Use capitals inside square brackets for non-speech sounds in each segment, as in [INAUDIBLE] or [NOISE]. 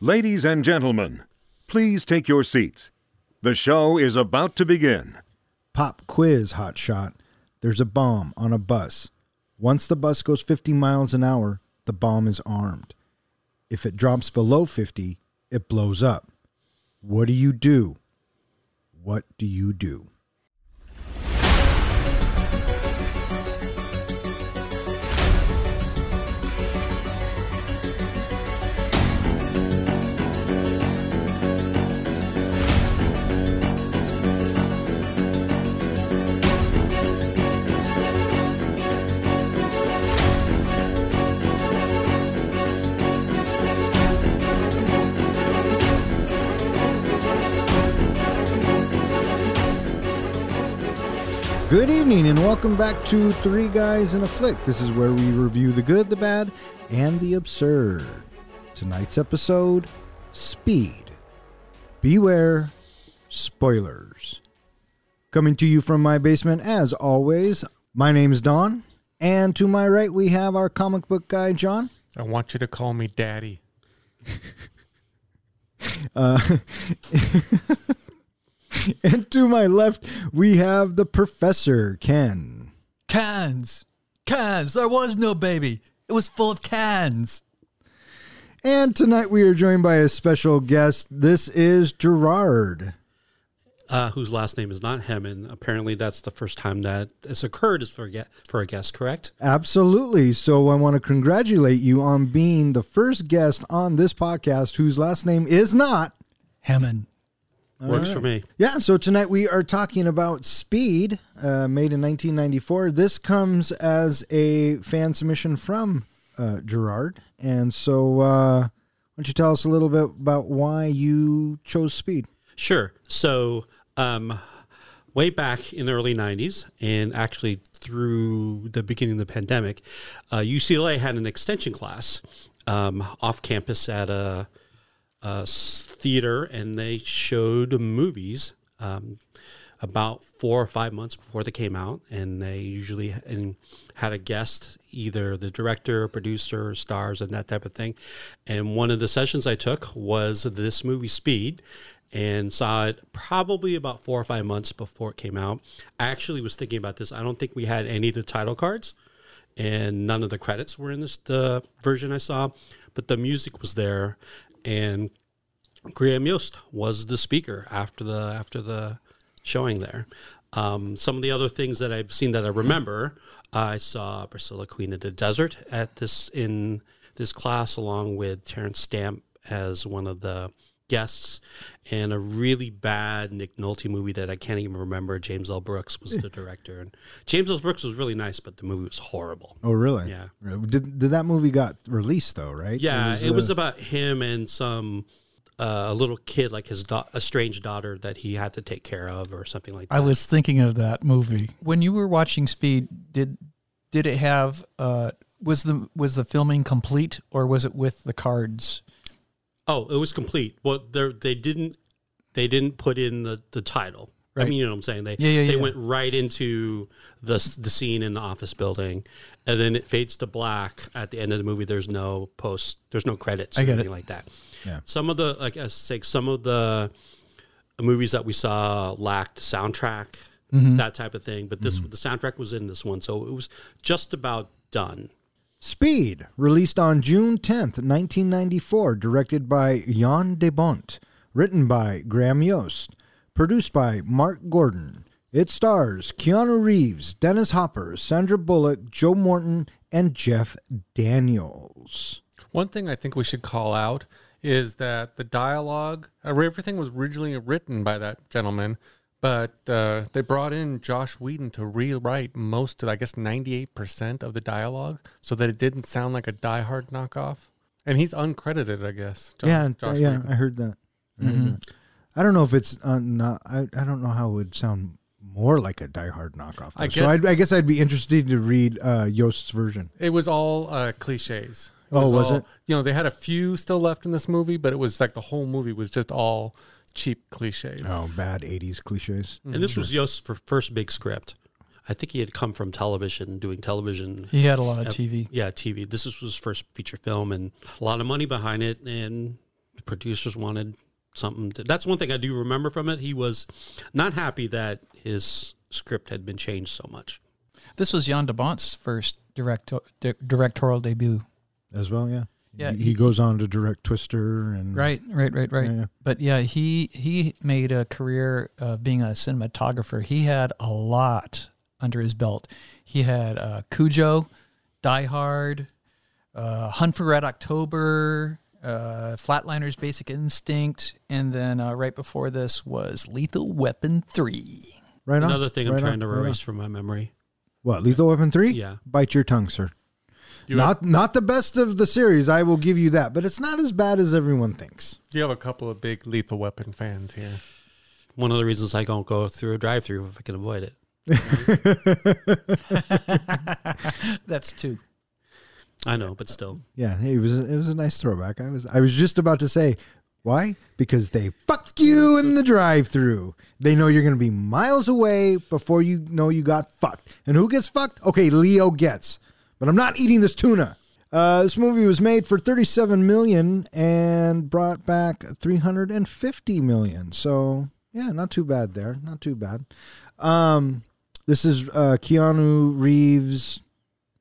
Ladies and gentlemen, please take your seats. The show is about to begin. Pop quiz, hotshot. There's a bomb on a bus. Once the bus goes 50 miles an hour, the bomb is armed. If it drops below 50, it blows up. What do you do? What do you do? Good evening and welcome back to Three Guys in a Flick. This is where we review the good, the bad, and the absurd. Tonight's episode Speed. Beware spoilers. Coming to you from my basement, as always, my name is Don, and to my right we have our comic book guy, John. I want you to call me daddy. Uh, [LAUGHS] [LAUGHS] And to my left we have the Professor, Ken. Cans. Cans. There was no baby. It was full of cans. And tonight we are joined by a special guest. This is Gerard. uh, whose last name is not Hammond. Apparently, that's the first time that this occurred is for a, ge- for a guest, correct? Absolutely. So I want to congratulate you on being the first guest on this podcast whose last name is not. Hammond. Works for me. Yeah, so tonight we are talking about Speed, uh, made in 1994. This comes as a fan submission from uh, Gerard. And so uh, why don't you tell us a little bit about why you chose Speed? Sure. So, um, way back in the early 90s, and actually through the beginning of the pandemic, uh, UCLA had an extension class um, off campus at a, s- theater, and they showed movies. Um, about four or five months before they came out, and they usually and had a guest, either the director, producer, stars, and that type of thing. And one of the sessions I took was this movie Speed, and saw it probably about four or five months before it came out. I actually was thinking about this. I don't think we had any of the title cards, and none of the credits were in this the version I saw, but the music was there, and Graham Yost was the speaker after the after the showing there. Um, some of the other things that I've seen that I remember, I saw Priscilla Queen of the Desert at this in this class, along with Terence Stamp as one of the guests, and a really bad Nick Nolte movie that I can't even remember. James L. Brooks was the [LAUGHS] director, and James L. Brooks was really nice, but the movie was horrible. Oh, really? Yeah. Did, did that movie got released, though, right? Yeah, it was, uh, about him and some uh, a little kid, like his da- a strange daughter that he had to take care of, or something like that. I was thinking of that movie. When you were watching Speed, did did it have uh was the was the filming complete or was it with the cards? Oh, it was complete. Well, they they didn't they didn't put in the the title. I mean, you know what I'm saying? They Yeah, yeah, they yeah. went right into the the scene in the office building, and then it fades to black at the end of the movie. There's no post. There's no credits. I or get anything it. like that. Yeah. Some of the like I say, some of the movies that we saw lacked soundtrack, Mm-hmm. that type of thing. But this the soundtrack was in this one, so it was just about done. Speed, released on June 10th, 1994, directed by Jan de Bont, written by Graham Yost, produced by Mark Gordon. It stars Keanu Reeves, Dennis Hopper, Sandra Bullock, Joe Morton, and Jeff Daniels. One thing I think we should call out is that the dialogue, everything was originally written by that gentleman, but uh, they brought in Joss Whedon to rewrite most of, I guess, 98% of the dialogue so that it didn't sound like a Die Hard knockoff. And he's uncredited, I guess. Jo- yeah, Joss yeah, Whedon. I heard that. I, heard that. I don't know if it's uh, not. I, I don't know how it would sound more like a Die Hard knockoff. I though. so guess- I'd, I guess I'd be interested to read uh, Yost's version. It was all uh, cliches. It Oh, was all- it? You know, they had a few still left in this movie, but it was like the whole movie was just all cheap cliches. Oh, bad '80s cliches. And this was Yost's fir- first big script. I think he had come from television, doing television. He had a lot of Yep. TV. Yeah, TV. This was his first feature film, and a lot of money behind it. And producers wanted something. To, that's one thing I do remember from it. He was not happy that his script had been changed so much. This was Jan de Bont's first direct, di- directorial debut. as well. Yeah, Yeah, He, he- he goes on to direct Twister and Right, right, right, right. Yeah, yeah. But yeah, he he made a career of being a cinematographer. He had a lot under his belt. He had uh, Cujo, Die Hard, uh, Hunt for Red October, uh, Flatliners Basic Instinct, and then uh, right before this was Lethal Weapon 3. Right on. Another thing I'm trying on, to right erase from my memory. What Lethal Weapon three? Yeah. Bite your tongue, sir. You not not the best of the series. I will give you that, but it's not as bad as everyone thinks. You have a couple of big Lethal Weapon fans here. One of the reasons I don't go through a drive-through if I can avoid it. [LAUGHS] That's two. I know, but still. Yeah, it was it was a nice throwback. I was I was just about to say why because they fuck you in the drive-through. They know you're going to be miles away before you know you got fucked. And who gets fucked? Okay, Leo gets. But I'm not eating this tuna. Uh, this movie was made for 37 million and brought back 350 million. So yeah, not too bad there. Not too bad. Um, this is uh, Keanu Reeves.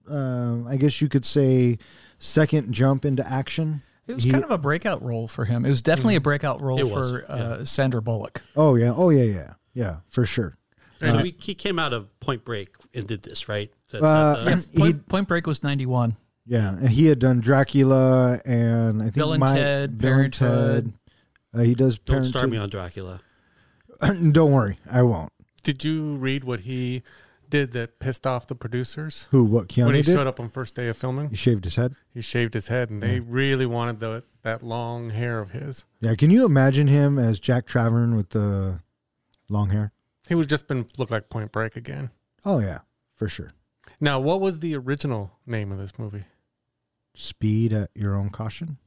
Uh, I guess you could say second jump into action. It was He- kind of a breakout role for him. It was definitely a breakout role It was, for uh, Sandra Bullock. Oh yeah, oh yeah, yeah, yeah, for sure. So he, he came out of Point Break and did this, right? That- Uh, that- He- Point, Point Break was 91. Yeah, and he had done Dracula and I think Bill and my, Ted, Bill and Parenthood. Ted. Uh, he does. don't start me on Dracula. [CLEARS THROAT] Don't worry, I won't. Did you read what he did that pissed off the producers? Who? What? Keanu when he did? showed up on first day of filming, He shaved his head. he shaved his head, and they really wanted the that long hair of his. Yeah, can you imagine him as Jack Traven with the long hair? He would just been look like Point Break again. Oh yeah, for sure. Now, what was the original name of this movie? Speed at your own caution.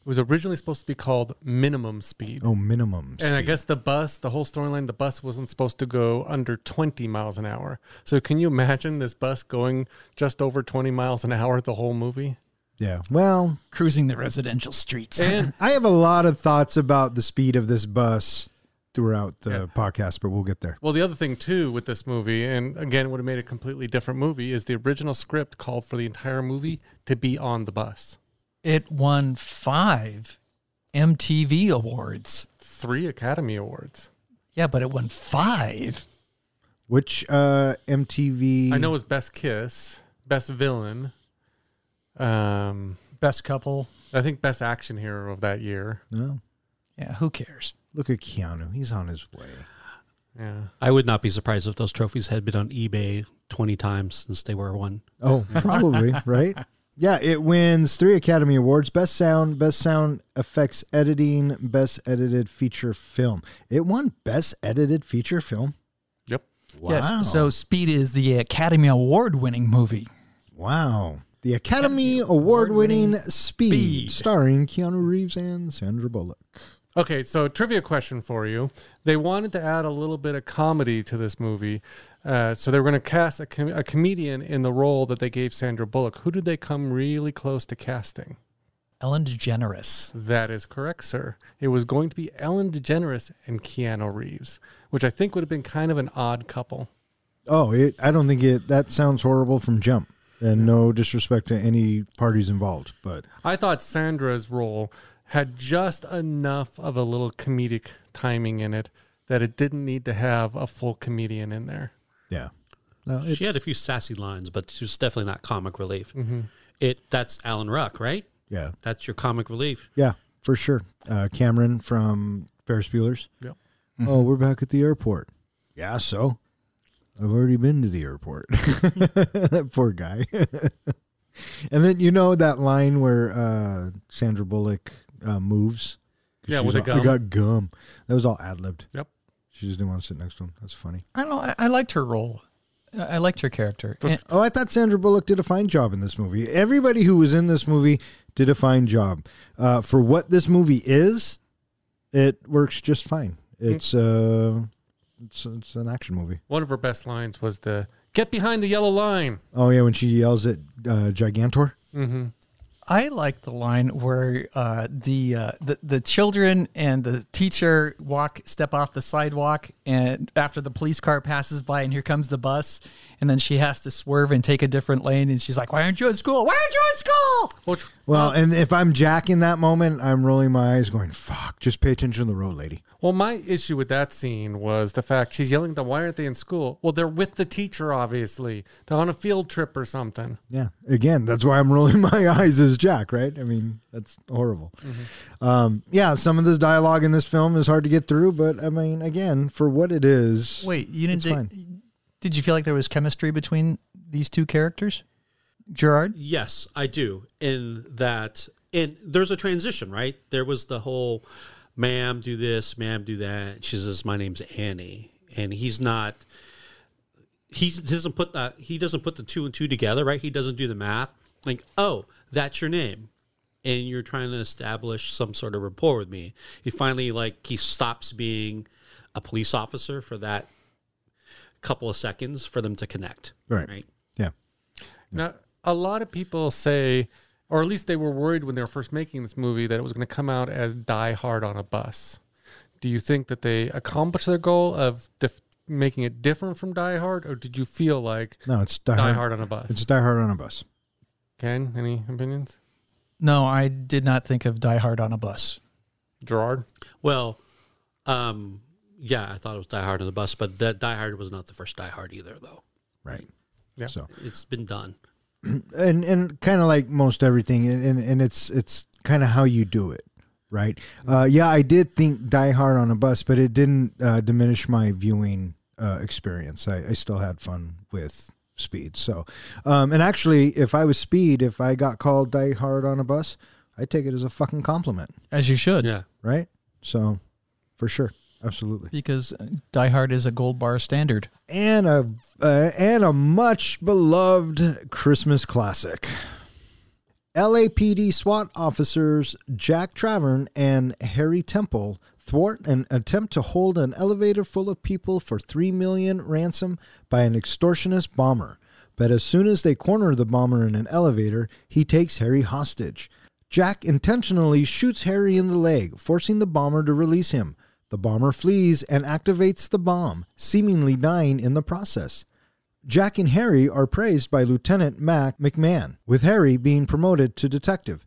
It was originally supposed to be called Minimum Speed. Oh, minimum. And I speed. guess the bus, the whole storyline, the bus wasn't supposed to go under 20 miles an hour. So can you imagine this bus going just over 20 miles an hour the whole movie? Yeah. Well, Cruising the residential streets. And [LAUGHS] I have a lot of thoughts about the speed of this bus throughout the Yeah. podcast, but we'll get there. well, the other thing too with this movie, and again, would have made a completely different movie, is the original script called for the entire movie to be on the bus. It won five MTV awards. Three Academy Awards. Yeah, but it won five. Which uh, MTV? I know it was Best Kiss, Best Villain, um, Best couple. I think Best Action Hero of that year. No. Yeah, who cares? Look at Keanu. He's on his way. Yeah. I would not be surprised if those trophies had been on eBay 20 times since they were won. Oh, [LAUGHS] probably, right? Yeah, it wins three Academy Awards Best Sound, Best Sound Effects Editing, Best Edited Feature Film. It won Best Edited Feature Film. Yep. Wow. Yes. So Speed is the Academy Award winning movie. wow. The Academy Award winning Award-winning Speed, Speed. starring Keanu Reeves and Sandra Bullock. Okay, so trivia question for you. They wanted to add a little bit of comedy to this movie. Uh, so they were going to cast a, com- a comedian in the role that they gave Sandra Bullock. Who did they come really close to casting? Ellen DeGeneres. That is correct, sir. It was going to be Ellen DeGeneres and Keanu Reeves, which I think would have been kind of an odd couple. Oh, it, I don't think it, that sounds horrible from jump. And no disrespect to any parties involved, but I thought Sandra's role had just enough of a little comedic timing in it that it didn't need to have a full comedian in there. yeah. No, it, She had a few sassy lines, but she was definitely not comic relief. Mm-hmm. It That's Alan Ruck, right? yeah. That's your comic relief. Yeah, for sure. Uh, Cameron from Ferris Bueller's. Yep. Oh, we're back at the airport. Yeah, so I've already been to the airport. [LAUGHS] that poor guy. [LAUGHS] and then you know that line where uh, Sandra Bullock uh, moves. 'Cause Yeah, with the all, I gum. got gum. That was all ad libbed. Yep. She just didn't want to sit next to him. That's funny. I don't know. I, I liked her role. I I liked her character. And- Oh, I thought Sandra Bullock did a fine job in this movie. Everybody who was in this movie did a fine job. Uh, for what this movie is, it works just fine. It's uh, it's it's an action movie. One of her best lines was the "Get behind the yellow line." Oh yeah, when she yells at uh, Gigantor. Mm-hmm. I like the line where uh, the, uh, the the children and the teacher walk step off the sidewalk, and after the police car passes by, and here comes the bus, and then she has to swerve and take a different lane, and she's like, "Why aren't you at school? Why aren't you at school?" Well, and if I'm Jack in that moment, I'm rolling my eyes, going, "Fuck! Just pay attention to the road, lady." well, my issue with that scene was the fact she's yelling at them, why aren't they in school? Well, they're with the teacher, obviously. They're on a field trip or something. Yeah. Again, that's why I'm [LAUGHS] rolling my eyes as Jack, right? I mean, that's horrible. Um, yeah, some of this dialogue in this film is hard to get through, but I mean, again, for what it is, Wait, you didn't? It's fine. Did, did you feel like there was chemistry between these two characters, Gerard? Yes, I do. In that, and there's a transition, right? There was the whole, ma'am, do this, ma'am, do that. She says, my name's Annie, and he's not. He doesn't put that. He doesn't put the two and two together, right? He doesn't do the math. Like, oh, that's your name, and you're trying to establish some sort of rapport with me. He finally like he stops being a police officer for that couple of seconds for them to connect. Right. Right. yeah. Now, a lot of people say, or at least they were worried when they were first making this movie, that it was going to come out as Die Hard on a bus. Do you think that they accomplished their goal of dif- making it different from Die Hard, or did you feel like No, it's Die, Die Hard. Hard on a bus? It's Die Hard on a bus. Ken, any opinions? No, I did not think of Die Hard on a bus. Gerard? Well, um, yeah, I thought it was Die Hard on the bus, but that Die Hard was not the first Die Hard either, though. Right. Yeah. So It's been done. And and kind of like most everything, and and, and it's it's kind of how you do it, right? Uh, yeah, I did think Die Hard on a bus, but it didn't uh, diminish my viewing uh, experience. I, I still had fun with Speed. So, um, and actually, if I was Speed, if I got called Die Hard on a bus, I take it as a fucking compliment, As you should, Yeah. right? So, for sure, absolutely. because Die Hard is a gold bar standard. and a uh, and a much beloved Christmas classic. LAPD SWAT officers Jack Traven and Harry Temple thwart an attempt to hold an elevator full of people for 3 million ransom by an extortionist bomber. But as soon as they corner the bomber in an elevator, he takes Harry hostage. Jack intentionally shoots Harry in the leg, forcing the bomber to release him. The bomber flees and activates the bomb, seemingly dying in the process. Jack and Harry are praised by Lieutenant Mac McMahon, with Harry being promoted to detective.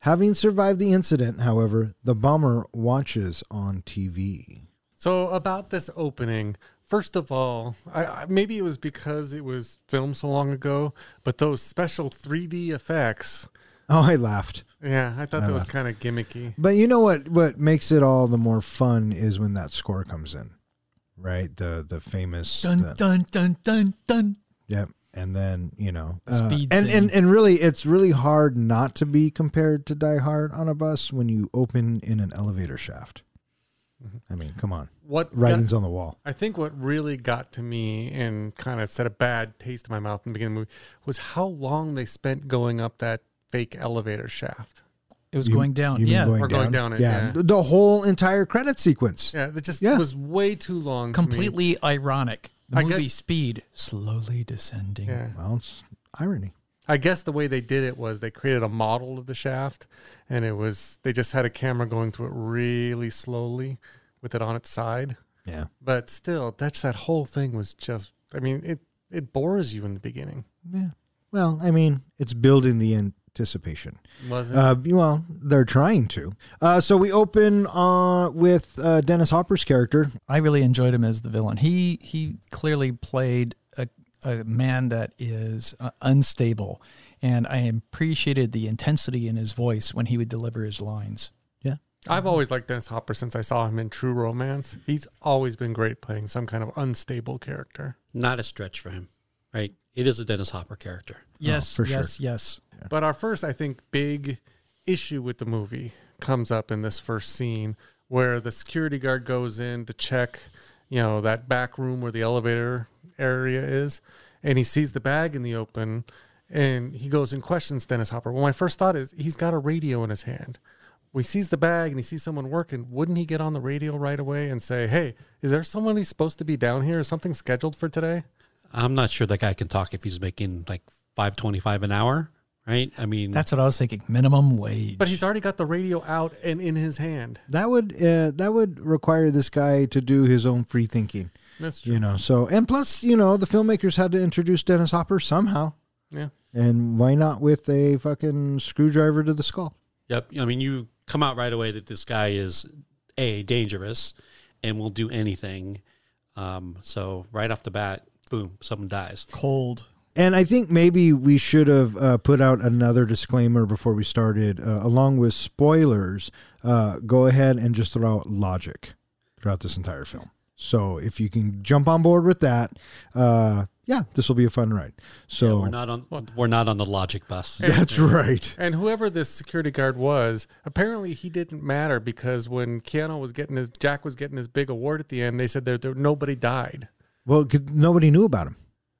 Having survived the incident, however, the bomber watches on TV. So about this opening, first of all, I, I, maybe it was because it was filmed so long ago, but those special 3D effects, Oh, I laughed. yeah, I thought that was kind of gimmicky. But you know what? What makes it all the more fun is when that score comes in, right? The the famous Dun the- dun dun dun dun. Yep. And then, you know, uh, Speed and, thing. and and really it's really hard not to be compared to Die Hard on a bus when you open in an elevator shaft. I mean, come on. What got- Writings on the wall. I think what really got to me and kind of set a bad taste in my mouth in the beginning of the movie was how long they spent going up that fake elevator shaft. It was You- going down. you mean Yeah, going Or going down it, yeah. The, the whole entire credit sequence. Yeah, it just Yeah. was way too long. to me. completely ironic. The I get- movie Speed slowly descending. Yeah. Well, it's irony. I guess the way they did it was they created a model of the shaft, and it was they just had a camera going through it really slowly with it on its side. Yeah. But still, that's that whole thing was just. I mean, it it bores you in the beginning, Yeah. Well, I mean, it's building the anticipation. wasn't Uh, well, they're trying to. Uh, so we open uh, with uh, Dennis Hopper's character. I really enjoyed him as the villain. He he clearly played a, a man that is uh, unstable, and I appreciated the intensity in his voice when he would deliver his lines. Yeah. I've always liked Dennis Hopper since I saw him in True Romance. He's always been great playing some kind of unstable character. Not a stretch for him, right? It is a Dennis Hopper character. Yes, for yes, yes. But our first, I think, big issue with the movie comes up in this first scene where the security guard goes in to check, you know, that back room where the elevator area is, and he sees the bag in the open, and he goes and questions Dennis Hopper. Well, my first thought is he's got a radio in his hand. When he sees the bag and he sees someone working, wouldn't he get on the radio right away and say, "Hey, is there someone he's supposed to be down here? Is something scheduled for today?" I'm not sure that guy can talk if he's making like 525 an hour, right? I mean, That's what I was thinking. Minimum wage. But he's already got the radio out and in his hand. That would uh, that would require this guy to do his own free thinking. That's true. You know, so and plus, you know, the filmmakers had to introduce Dennis Hopper somehow. Yeah. And why not with a fucking screwdriver to the skull? Yep. I mean, you come out right away that this guy is a dangerous and will do anything. Um, so right off the bat, boom, someone dies. cold. And I think maybe we should have uh, put out another disclaimer before we started, uh, along with spoilers. Uh, go ahead and just throw out logic throughout this entire film. So if you can jump on board with that, uh, yeah, this will be a fun ride. So Yeah, we're not on. We're not on the logic bus. [LAUGHS] that's right. And whoever this security guard was, apparently he didn't matter because when Keanu was getting his Jack was getting his big award at the end, they said that there, nobody died. Well, nobody knew about him.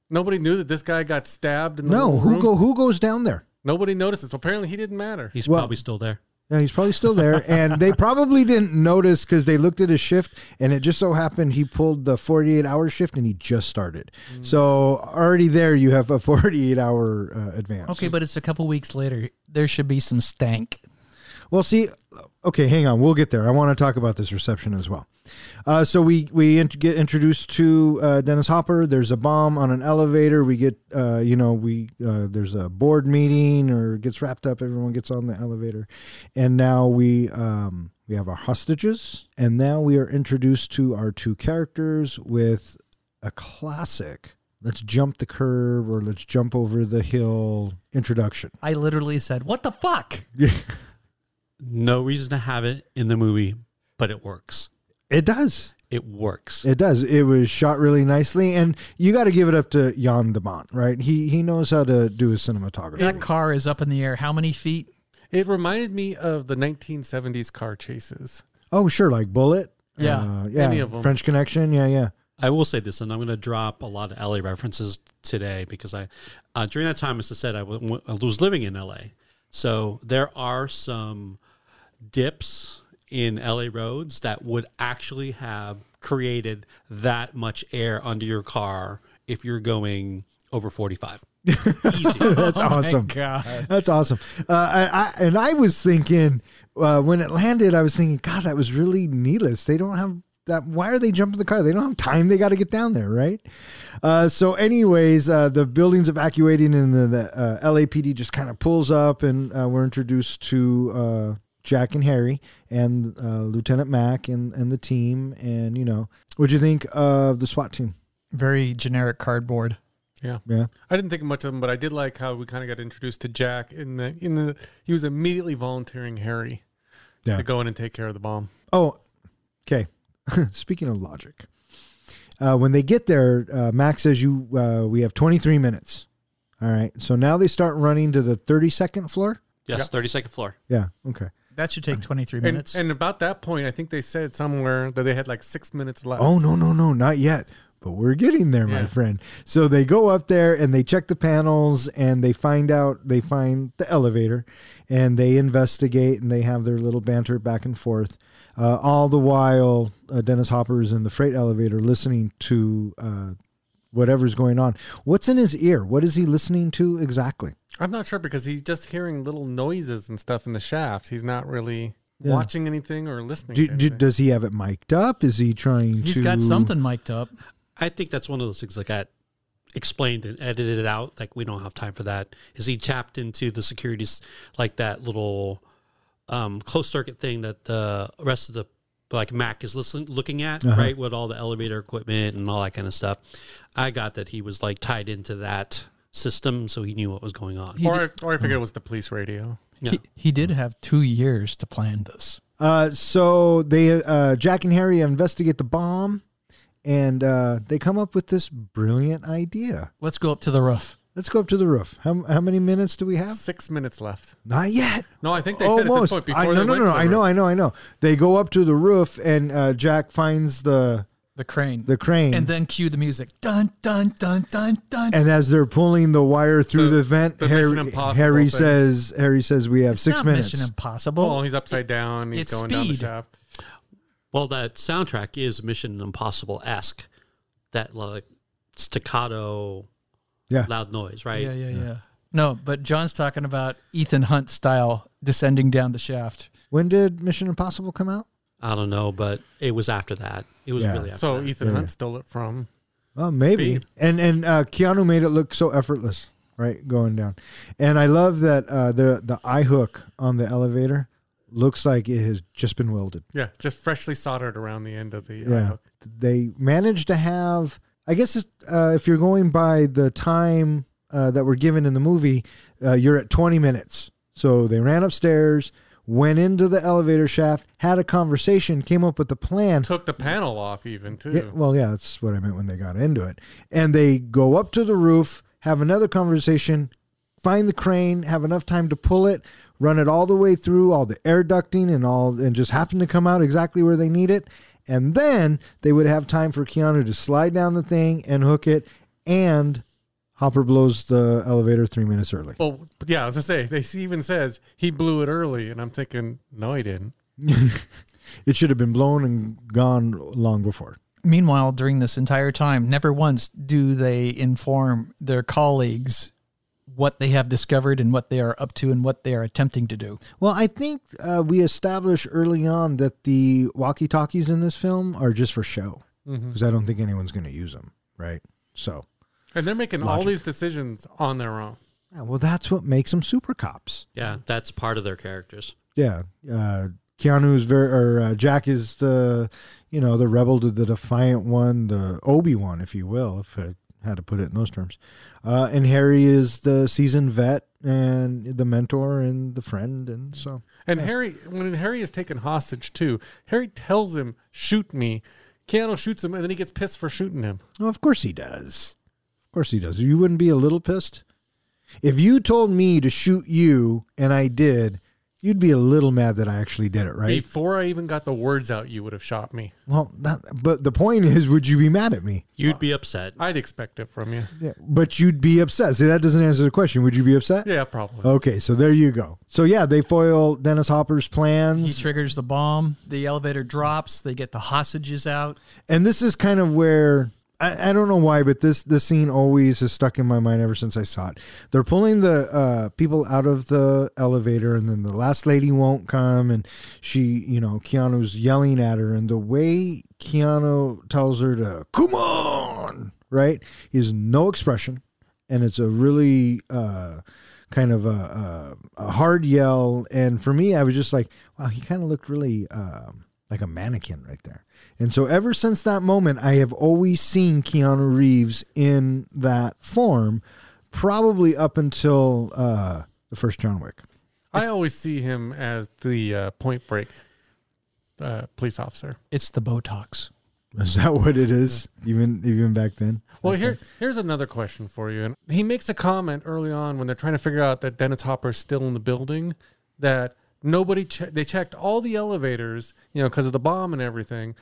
Nobody knew that this guy got stabbed in the No, who room. go who goes down there? Nobody noticed it. So apparently he didn't matter. He's Well- probably still there. Yeah, he's probably still there, [LAUGHS] and they probably didn't notice because they looked at his shift, and it just so happened he pulled the forty-eight hour shift, and he just started. So already there, you have a forty-eight hour uh, advance. Okay, but it's a couple weeks later. There should be some stank. Well, see, okay, hang on, we'll get there. I want to talk about this reception as well. Uh, so we we int- get introduced to uh, Dennis Hopper. There's a bomb on an elevator. We get, uh, you know, we uh, there's a board meeting or gets wrapped up. Everyone gets on the elevator, and now we um, we have our hostages, and now we are introduced to our two characters with a classic. Let's jump the curve or let's jump over the hill introduction. I literally said, "What the fuck?" [LAUGHS] No reason to have it in the movie, but it works. It does. It works. It does. It was shot really nicely, and you got to give it up to Jan de Bont, right? He he knows how to do his cinematography. That car is up in the air. How many feet? It reminded me of the 1970s car chases. oh, sure, like Bullitt. Yeah. uh, yeah. Any of 'em. French Connection. Yeah, yeah. I will say this, and I'm going to drop a lot of LA references today because I, uh, during that time, as I said, I was living in LA. So there are some dips in LA roads that would actually have created that much air under your car if you're going over 45. Easy. [LAUGHS] That's awesome. God. That's awesome. Uh, I, I, and I was thinking uh, when it landed, I was thinking, God, that was really needless. They don't have that. Why are they jumping the car? They don't have time. They got to get down there, right? Uh, so, anyways, uh, the building's evacuating, and the, the uh, LAPD just kind of pulls up, and uh, we're introduced to uh, Jack and Harry and uh, Lieutenant Mac and, and the team. And you know, what'd you think of the SWAT team? Very generic cardboard. Yeah. Yeah. I didn't think much of him, but I did like how we kind of got introduced to Jack in the in the he was immediately volunteering Harry Yeah. to go in and take care of the bomb. Oh, okay. [LAUGHS] Speaking of logic, uh, when they get there, uh, Max says you uh, we have 23 minutes. All right. So now they start running to the 32nd floor. yes, Yeah. 32nd floor. Yeah. Okay. That should take 23 minutes. and about that point, I think they said somewhere that they had like six minutes left. Oh no no no not yet. But we're getting there, my friend. So they go up there and they check the panels and they find out they find the elevator and they investigate and they have their little banter back and forth. Uh, all the while, uh, Dennis Hopper's in the freight elevator listening to uh, whatever's going on. What's in his ear? What is he listening to exactly? I'm not sure because he's just hearing little noises and stuff in the shaft. He's not really Yeah. watching anything or listening. Do, to do, does he have it mic'd up? Is he trying He's to? got something mic'd up. I think that's one of those things like I explained and edited it out. Like we don't have time for that. Is he tapped into the securities like that little um, closed circuit thing that the rest of the like Mac is listening looking at, Uh-huh. right? With all the elevator equipment and all that kind of stuff. I got that he was like tied into that system, so he knew what was going on. He or, I- or I figured it was the police radio. Yeah. He, he did have two years to plan this. Uh, so they, uh, Jack and Harry investigate the bomb, and uh, they come up with this brilliant idea. Let's go up to the roof. Let's go up to the roof. How, how many minutes do we have? Six minutes left. Not yet. No, I think they said at this point before I, they no, no, went no, to no. I know. I know, I know. They go up to the roof, and uh, Jack finds the The crane. the crane. and then cue the music. Dun, dun, dun, dun, dun. and as they're pulling the wire through The- the, vent, the Harry, Harry says, Harry says, we have It's six not minutes. Mission Impossible. Oh, he's upside down. He's It's going down the speed. shaft. Well, that soundtrack is Mission Impossible esque. That like staccato, Yeah. loud noise, right? yeah, yeah, yeah. No, but John's talking about Ethan Hunt style descending down the shaft. When did Mission Impossible come out? I don't know, but it was after that. It was Yeah. really after So that. Ethan Yeah. Hunt stole it from. Well, maybe. Speed. And and uh, Keanu made it look so effortless, right, going down. And I love that uh, the the eye hook on the elevator looks like it has just been welded. Yeah, just freshly soldered around the end of the eye Yeah. hook. They managed to have. I guess it's, uh, if you're going by the time uh, that we're given in the movie, uh, you're at 20 minutes. So they ran upstairs, went into the elevator shaft, had a conversation, came up with a plan. Took the panel off even too. Yeah, well, yeah, that's what I meant when they got into it. And they go up to the roof, have another conversation, find the crane, have enough time to pull it, run it all the way through all the air ducting and all, and just happen to come out exactly where they need it. And then they would have time for Keanu to slide down the thing and hook it, and Hopper blows the elevator three minutes early. Well, yeah, as I was gonna say they even says he blew it early, and I'm thinking, no, he didn't. [LAUGHS] It should have been blown and gone long before. Meanwhile, during this entire time, never once do they inform their colleagues what they have discovered and what they are up to and what they are attempting to do. Well, I think uh, we established early on that the walkie talkies in this film are just for show because I don't think anyone's going to use them, right? So, And they're making all these decisions on their own. yeah, well, that's what makes them super cops. yeah, that's part of their characters. Yeah, uh, Keanu is very, or uh, Jack is the, you know, the rebel to the defiant one, the Obi Wan, if you will, if I had to put it in those terms. Uh, and Harry is the seasoned vet and the mentor and the friend, and so And Harry, when Harry is taken hostage too, Harry tells him, "Shoot me." Keanu shoots him, and then he gets pissed for shooting him. Well, of course he does. Of course he does. You wouldn't be a little pissed? If you told me to shoot you and I did, you'd be a little mad that I actually did it, right? Before I even got the words out, you would have shot me. Well, that, but the point is, would you be mad at me? You'd be upset. I'd expect it from you. Yeah. But you'd be upset. See, that doesn't answer the question. Would you be upset? Yeah, probably. Okay, so there you go. So yeah, they foil Dennis Hopper's plans. He triggers the bomb, the elevator drops, they get the hostages out. and this is kind of where I, I don't know why, but this this scene always has stuck in my mind ever since I saw it. They're pulling the uh, people out of the elevator, and then the last lady won't come, and she, you know, Keanu's yelling at her, and the way Keanu tells her to come on, right, is no expression, and it's a really uh, kind of a, a, a hard yell. And for me, I was just like, wow, he kind of looked really um, like a mannequin right there. And so ever since that moment, I have always seen Keanu Reeves in that form, probably up until uh, the first John Wick. I always see him as the uh, Point Break uh, police officer. It's the Botox. Is that what it is? Even even back then. Well, here here's another question for you. And he makes a comment early on when they're trying to figure out that Dennis Hopper is still in the building. That nobody che- they checked all the elevators, you know, because of the bomb and everything,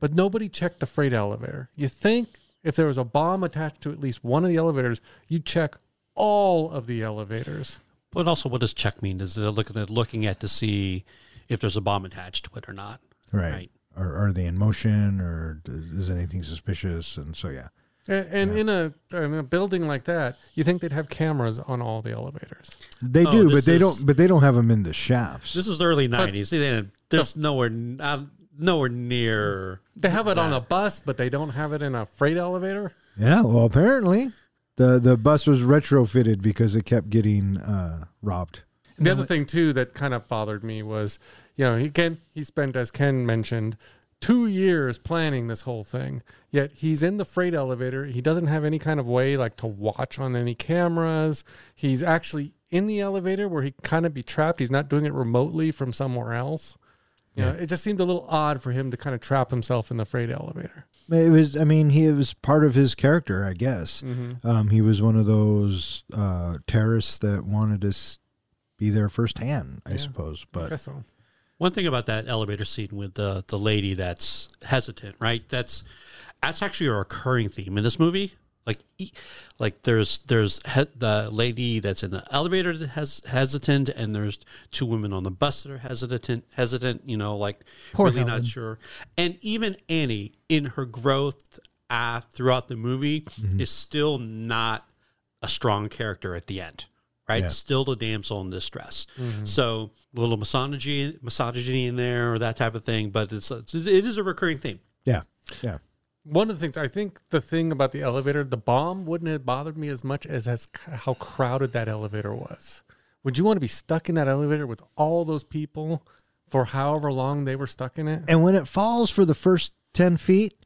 but nobody checked the freight elevator. You think if there was a bomb attached to at least one of the elevators, you'd check all of the elevators. But also, what does check mean? Is it looking at looking at to see if there's a bomb attached to it or not? Right. Right. Or are they in motion, or is anything suspicious? And so yeah. And, and in a in a building like that, you think they'd have cameras on all the elevators. They Oh, do, but they is- don't. But they don't have them in the shafts. This is the early '90s. They didn't- There's nowhere, uh, nowhere near. They have it on a bus, but they don't have it in a freight elevator. yeah. Well, apparently, the the bus was retrofitted because it kept getting uh, robbed. The other thing too that kind of bothered me was, you know, he Ken he spent as Ken mentioned two years planning this whole thing. Yet he's in the freight elevator. He doesn't have any kind of way like to watch on any cameras. He's actually in the elevator where he kind of be trapped. He's not doing it remotely from somewhere else. You know, it just seemed a little odd for him to kind of trap himself in the freight elevator. It was. I mean, he was part of his character, I guess. Um, he was one of those uh, terrorists that wanted to be there firsthand, I suppose. I But guess so. One thing about that elevator scene with the the lady that's hesitant, right? That's that's actually a recurring theme in this movie. Like, like there's there's he, the lady that's in the elevator that has hesitant, and there's two women on the bus that are hesitant, hesitant. You know, like Poor really Helen. not sure. And even Annie, in her growth uh, throughout the movie, is still not a strong character at the end. Right? Yeah. Still the damsel in distress. Mm-hmm. So a little misogyny, misogyny in there or that type of thing, but it's, it's it is a recurring theme. Yeah. Yeah. One of the things I think the thing about the elevator, the bomb wouldn't have bothered me as much as, as how crowded that elevator was. Would you want to be stuck in that elevator with all those people for however long they were stuck in it? And when it falls for the first 10 feet,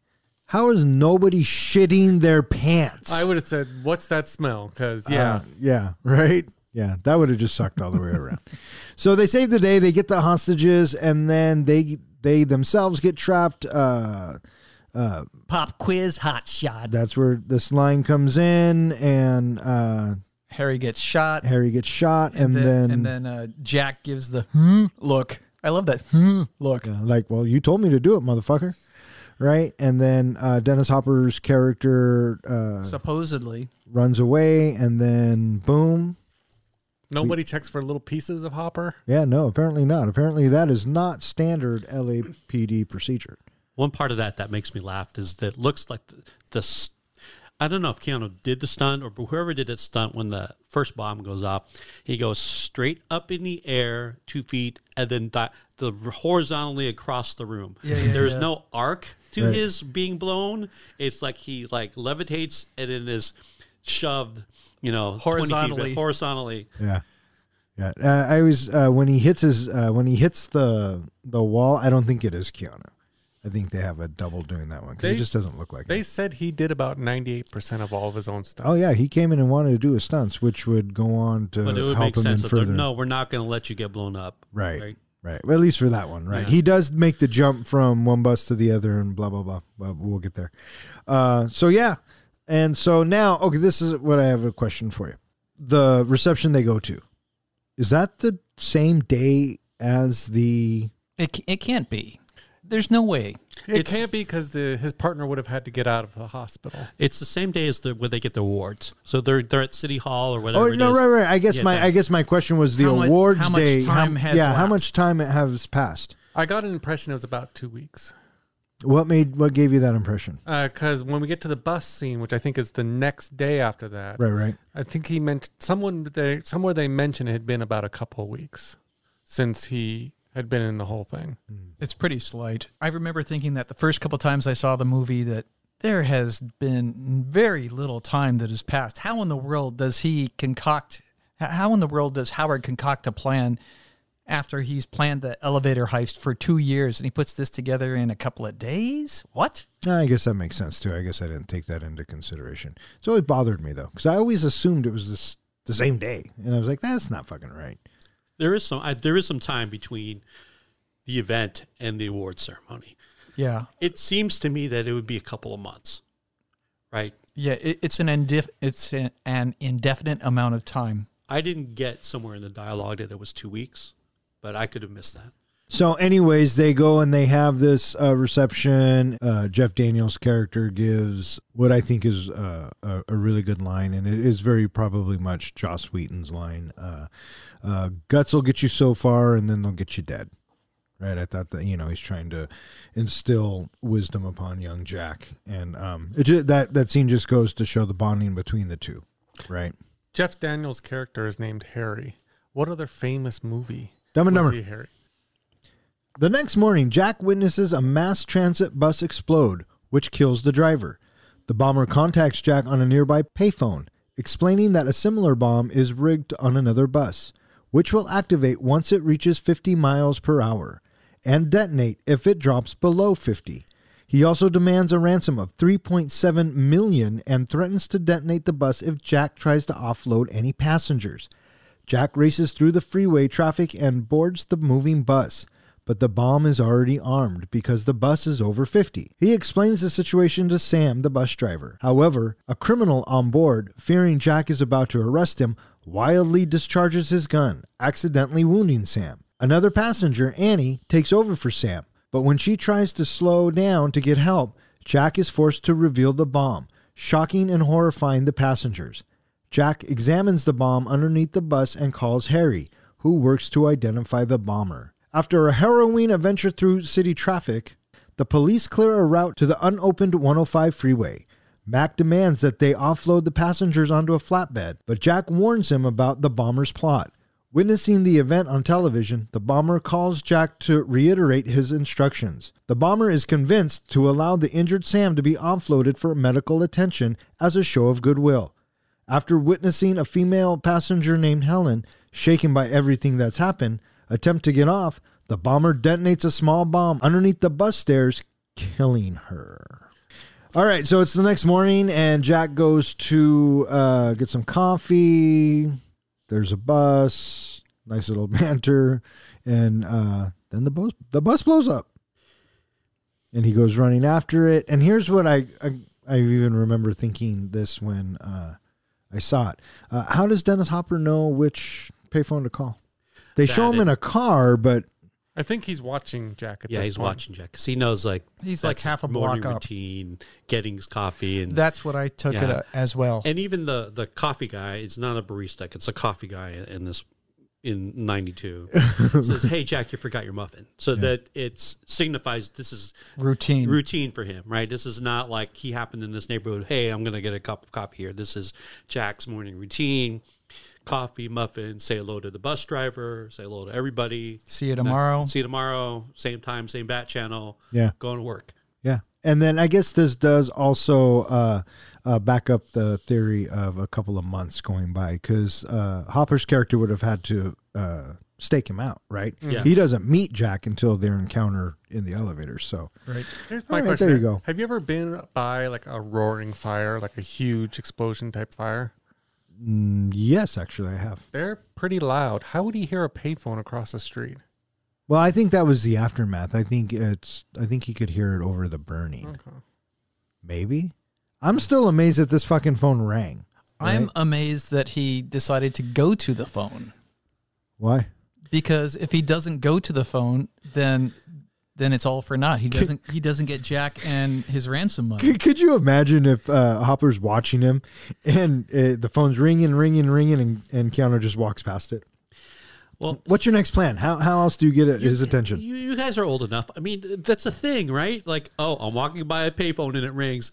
how is nobody shitting their pants? I would have said, "What's that smell?" Because yeah, Uh, yeah, right? Yeah, that would have just sucked all the way around. [LAUGHS] So they save the day, they get the hostages, and then they they themselves get trapped. Uh, Pop quiz, hot shot. that's where this line comes in, and uh, Harry gets shot. Harry gets shot, and, then, then, and then uh, Jack gives the hmm look. I love that hmm look. uh, like, well, you told me to do it, motherfucker. Right, and then uh, Dennis Hopper's character uh, Supposedly, runs away, and then boom, nobody checks for little pieces of Hopper. Yeah, no, apparently not. Apparently that is not standard LAPD procedure. One part of that that makes me laugh is that it looks like the, the s- I don't know if Keanu did the stunt or whoever did that stunt when the first bomb goes off. He goes straight up in the air, two feet, and then di- the horizontally across the room. Yeah, yeah, There's yeah. no arc to Right. his being blown. It's like he like levitates and then is shoved, you know, 20 feet Horizontally. horizontally. Yeah. Yeah. Uh, I was uh, when he hits his uh, when he hits the the wall, I don't think it is Keanu. I think they have a double doing that one because he just doesn't look like They it. said he did about ninety-eight percent of all of his own stuff. Oh yeah, he came in and wanted to do his stunts, which would go on to But it would help make him sense in further. no, we're not going to let you get blown up. Right. Right. Well, at least for that one, right? Yeah. He does make the jump from one bus to the other and blah blah blah. Well, we'll get there. Uh, so yeah, and so now, okay, this is what I have a question for you. The reception they go to, is that the same day as the? it it can't be. There's no way. It It's- can't be because his partner would have had to get out of the hospital. It's the same day as the where they get the awards. So they're they're at City Hall or whatever. Oh no, is. right, right. I guess Yeah, my that- I guess my question was the How mu- awards how much day. time has yeah, how much time it has passed? I got an impression it was about two weeks. What made what gave you that impression? Uh, because when we get to the bus scene, which I think is the next day after that, Right, right. I think he meant someone they somewhere they mentioned it had been about a couple of weeks since he had been in the whole thing. Mm. It's pretty slight. I remember thinking that the first couple times I saw the movie that there has been very little time that has passed. How in the world does he concoct? How in the world does Howard concoct a plan after he's planned the elevator heist for two years and he puts this together in a couple of days? What? I guess that makes sense too. I guess I didn't take that into consideration. It's always bothered me though, because I always assumed it was this the same day, and I was like, that's not fucking right. There is some I, there is some time between the event and the award ceremony. Yeah. It seems to me that it would be a couple of months, right? Yeah, it, it's an indif- it's a- an indefinite amount of time. I didn't get somewhere in the dialogue that it was two weeks, but I could have missed that. So, anyways, they go and they have this uh, reception. Uh, Jeff Daniels' character gives what I think is uh, a, a really good line, and it is very probably much Joss Whedon's line. Uh, Guts will get you so far, and then they'll get you dead. Right? I thought that you know he's trying to instill wisdom upon young Jack, and um, it ju- that that scene just goes to show the bonding between the two. Right? Jeff Daniels' character is named Harry. What other famous movie Dumb and Dumber. Harry? The next morning, Jack witnesses a mass transit bus explode, which kills the driver. The bomber contacts Jack on a nearby payphone, explaining that a similar bomb is rigged on another bus, which will activate once it reaches 50 miles per hour and detonate if it drops below 50. He also demands a ransom of 3.7 million and threatens to detonate the bus if Jack tries to offload any passengers. Jack races through the freeway traffic and boards the moving bus, but the bomb is already armed because the bus is over 50. He explains the situation to Sam, the bus driver. However, a criminal on board, fearing Jack is about to arrest him, wildly discharges his gun, accidentally wounding Sam. Another passenger, Annie, takes over for Sam, but when she tries to slow down to get help, Jack is forced to reveal the bomb, shocking and horrifying the passengers. Jack examines the bomb underneath the bus and calls Harry, who works to identify the bomber. After a harrowing adventure through city traffic, the police clear a route to the unopened 105 freeway. Mac demands that they offload the passengers onto a flatbed, but Jack warns him about the bomber's plot. Witnessing the event on television, the bomber calls Jack to reiterate his instructions. The bomber is convinced to allow the injured Sam to be offloaded for medical attention as a show of goodwill. After witnessing a female passenger named Helen, shaken by everything that's happened, attempt to get off, the bomber detonates a small bomb underneath the bus stairs, killing her. All right, so it's the next morning, and Jack goes to uh, get some coffee. There's a bus, nice little [LAUGHS] banter, and uh, then the bus the bus blows up, and he goes running after it. And here's what I I, I even remember thinking this when uh, I saw it. Uh, how does Dennis Hopper know which payphone to call? They show That him in a car, but I think he's watching Jack at Yeah, this he's point. watching Jack because he knows like He's like half a his morning block up. routine, getting his coffee, and That's what I took it Yeah. uh, as well. and even the the coffee guy is not a barista; it's a coffee guy in this in '92 [LAUGHS] says, "Hey Jack, you forgot your muffin," so that it signifies this is Routine. routine for him, right? This is not like he happened in this neighborhood. Hey, I'm gonna get a cup of coffee here. This is Jack's morning routine: coffee, muffin. Say hello to the bus driver. Say hello to everybody. See you tomorrow. See you tomorrow. Same time, same bat channel. Yeah. going to work. Yeah. And then I guess this does also uh, uh, back up the theory of a couple of months going by because uh, Hopper's character would have had to uh, stake him out, right? Yeah. He doesn't meet Jack until their encounter in the elevator. So, Right. Here's my All right, question. there you go. Have you ever been by like a roaring fire, like a huge explosion type fire? Mm, yes, actually, I have. They're pretty loud. How would he hear a payphone across the street? Well, I think that was the aftermath. I think it's. I think he could hear it over the burning. Okay. Maybe. I'm still amazed that this fucking phone rang. I'm amazed that he decided to go to the phone Why? because if he doesn't go to the phone, then then it's all for naught. He doesn't he doesn't get Jack and his ransom money. Could, could you imagine if uh, Hopper's watching him and uh, the phone's ringing, ringing, ringing, and, and Keanu just walks past it? Well, What's your next plan? How, how else do you get his attention? You, you guys are old enough. I mean, that's a thing, right? Like, oh, I'm walking by a payphone and it rings.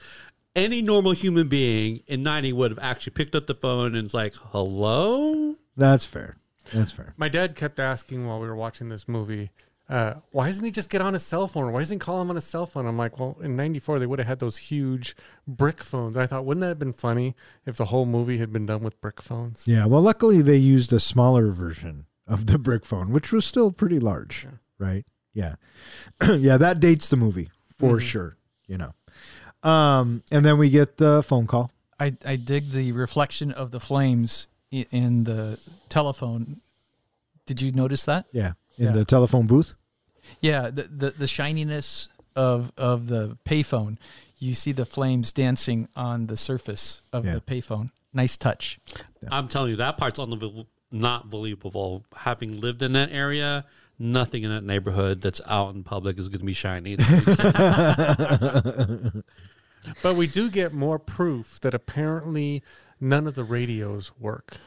Any normal human being in 90 would have actually picked up the phone and it's like, hello? That's fair. That's fair. My dad kept asking while we were watching this movie, uh, why doesn't he just get on his cell phone? Why doesn't he call him on his cell phone? I'm like, well, in '94 they would have had those huge brick phones. I thought, wouldn't that have been funny if the whole movie had been done with brick phones? Yeah. Well, luckily they used a smaller version of the brick phone, which was still pretty large, right? Yeah. [CLEARS THROAT] yeah. That dates the movie for sure. You know. Um, and then we get the phone call. I, I dig the reflection of the flames in the telephone. Did you notice that? Yeah. In Yeah. the telephone booth. Yeah, the, the the shininess of of the payphone. You see the flames dancing on the surface of Yeah. the payphone. Nice touch. I'm telling you, that part's unbelievable, not believable. Having lived in that area, nothing in that neighborhood that's out in public is going to be shiny. [LAUGHS] But we do get more proof that apparently none of the radios work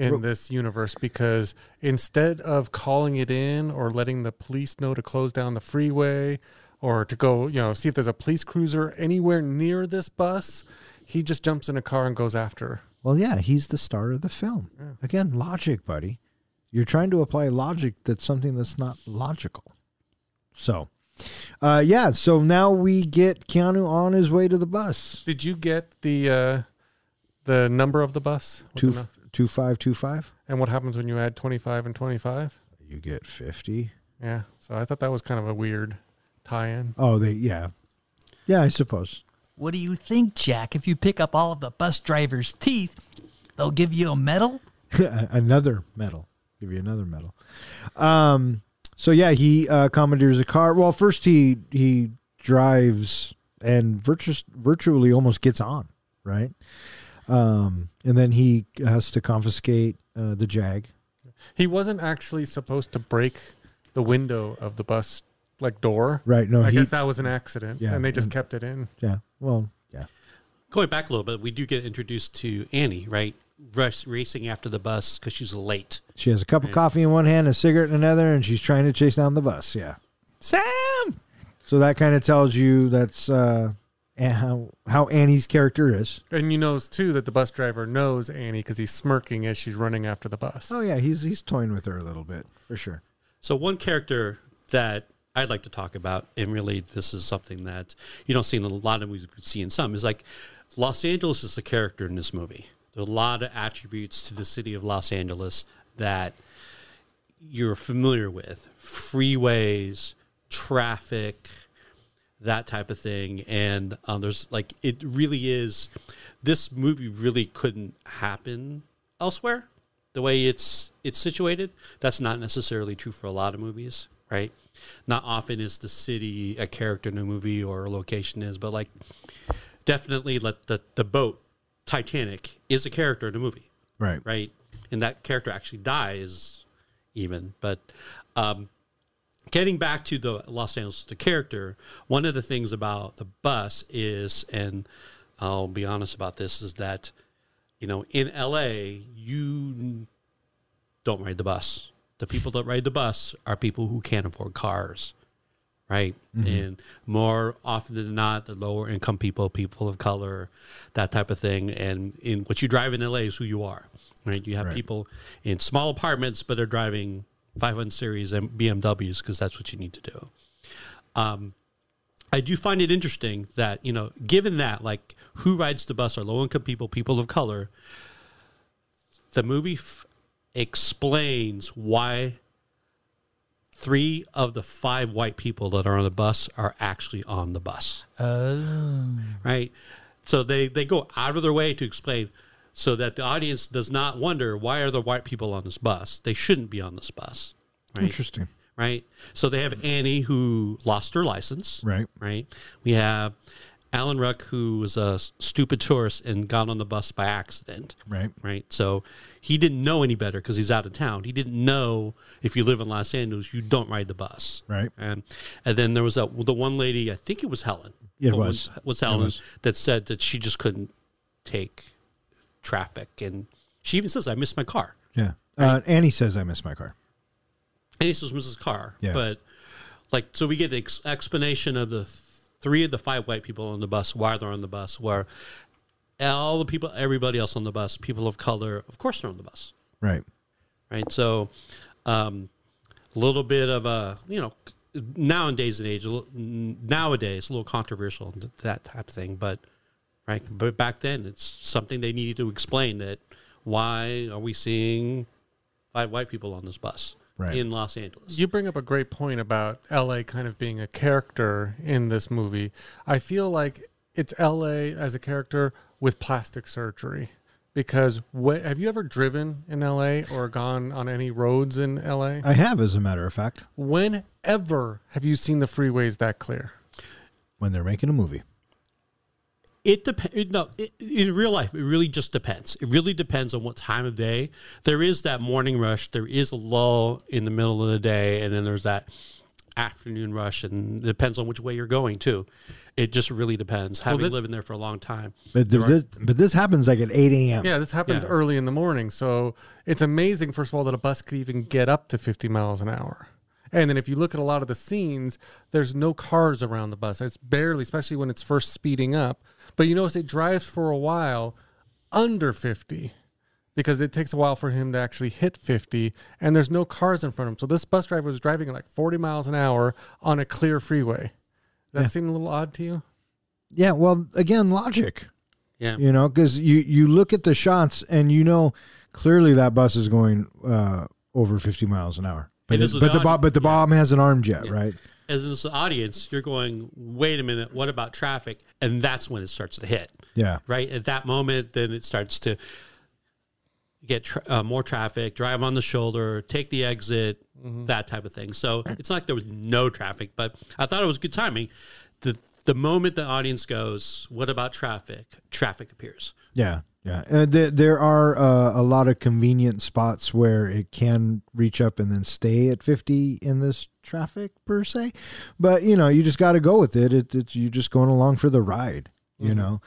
in this universe because instead of calling it in or letting the police know to close down the freeway or to go, you know, see if there's a police cruiser anywhere near this bus, he just jumps in a car and goes after her. Well, yeah, he's the star of the film. Again, logic, buddy. You're trying to apply logic that's something that's not logical. So, uh, yeah. So now we get Keanu on his way to the bus. Did you get the uh, the number of the bus? Two the two five two five. and what happens when you add 25 and 25? You get fifty. Yeah. So I thought that was kind of a weird tie-in. Oh, they yeah, yeah. I suppose. What do you think, Jack? If you pick up all of the bus driver's teeth, they'll give you a medal? [LAUGHS] another medal. Give you another medal. Um. So yeah, he uh, commandeers a car. Well, first he he drives and virtu- virtually almost gets on right. Um, and then he has to confiscate uh, the Jag. He wasn't actually supposed to break the window of the bus like door. Right. No, I he. guess that was an accident, Yeah, and they just and- kept it in. yeah. Well, yeah. Going back a little bit, we do get introduced to Annie, right? Rush, racing after the bus because she's late. She has a cup of coffee in one hand, a cigarette in another, and she's trying to chase down the bus. Yeah. Sam! So that kind of tells you that's uh, and how how Annie's character is. And you knows too that the bus driver knows Annie because he's smirking as she's running after the bus. Oh yeah, he's he's toying with her a little bit for sure. So one character that I'd like to talk about, and really this is something that you don't see in a lot of movies, but see in some, is like Los Angeles is the character in this movie. There's a lot of attributes to the city of Los Angeles that you're familiar with. Freeways, traffic, that type of thing. And um, there's like, it really is, this movie really couldn't happen elsewhere the way it's it's situated that's not necessarily true for a lot of movies right not often is the city a character in a movie or a location is but like definitely let the the boat titanic is a character in a movie Right. right and that character actually dies even but um getting back to the los angeles the character one of the things about the bus is and i'll be honest about this is that you know in la you don't ride the bus the people that ride the bus are people who can't afford cars right? Mm-hmm. And more often than not, the lower income people, people of color, that type of thing. And in what you drive in LA is who you are, right? You have Right. people in small apartments, but they're driving 500 series and BMWs because that's what you need to do. Um, I do find it interesting that you know, given that like who rides the bus are low income people, people of color. The movie f- explains why three of the five white people that are on the bus are actually on the bus. Oh. Right? So they, they go out of their way to explain so that the audience does not wonder why are the white people on this bus? They shouldn't be on this bus. Right? Interesting. Right? So they have Annie who lost her license. Right. Right? We have Alan Ruck who was a stupid tourist and got on the bus by accident Right. right? So he didn't know any better because he's out of town. He didn't know if you live in Los Angeles, you don't ride the bus, Right. And and then there was a, the one lady, I think it was Helen. It The was. was Helen was. that said that she just couldn't take traffic, and she even says, "I missed my car." Yeah. Uh, Annie says I missed my car. And he says, "Mrs. Car," Yeah. but like so we get an ex- explanation of the three of the five white people on the bus why they're on the bus where all the people everybody else on the bus people of color of course they're on the bus Right. right? So, um, a little bit of a you know nowadays and age nowadays a little controversial that type of thing, but right, but back then it's something they needed to explain that why are we seeing five white people on this bus Right. in Los Angeles? You bring up a great point about LA kind of being a character in this movie. I feel like it's LA as a character with plastic surgery. Because wh- have you ever driven in LA or gone on any roads in LA? I have, as a matter of fact, Whenever have you seen the freeways that clear? when they're making a movie. It depends. No, it, in real life, it really just depends. It really depends on what time of day. There is that morning rush. There is a lull in the middle of the day, and then there's that afternoon rush, and it depends on which way you're going too. It just really depends. Having this- lived in there for a long time, But th- this, but this happens like at eight a.m. Yeah, this happens Yeah. early in the morning. So it's amazing, first of all, that a bus could even get up to 50 miles an hour. And then if you look at a lot of the scenes, there's no cars around the bus. It's barely, especially when it's first speeding up. But you notice it drives for a while under 50 because it takes a while for him to actually hit 50 and there's no cars in front of him. So this bus driver was driving at like 40 miles an hour on a clear freeway. Does that seem a little odd to you? Yeah. Well, again, logic. yeah. You know, because you you look at the shots and you know clearly that bus is going uh, over fifty miles an hour. But, It it- is but the the bomb, but the yeah. bomb has an arm jet, Yeah. right? As an audience, you're going, "Wait a minute, what about traffic?" And that's when it starts to hit. Yeah. right? At that moment then it starts to get tra- uh, more traffic drive on the shoulder take the exit that type of thing. So it's not like there was no traffic but i thought it was good timing. The the moment the audience goes what about traffic? Traffic appears. Yeah, yeah. And th- there are uh, a lot of convenient spots where it can reach up and then stay at 50 in this traffic per se. But, you know, you just got to go with it. it it's you're just going along for the ride, you know.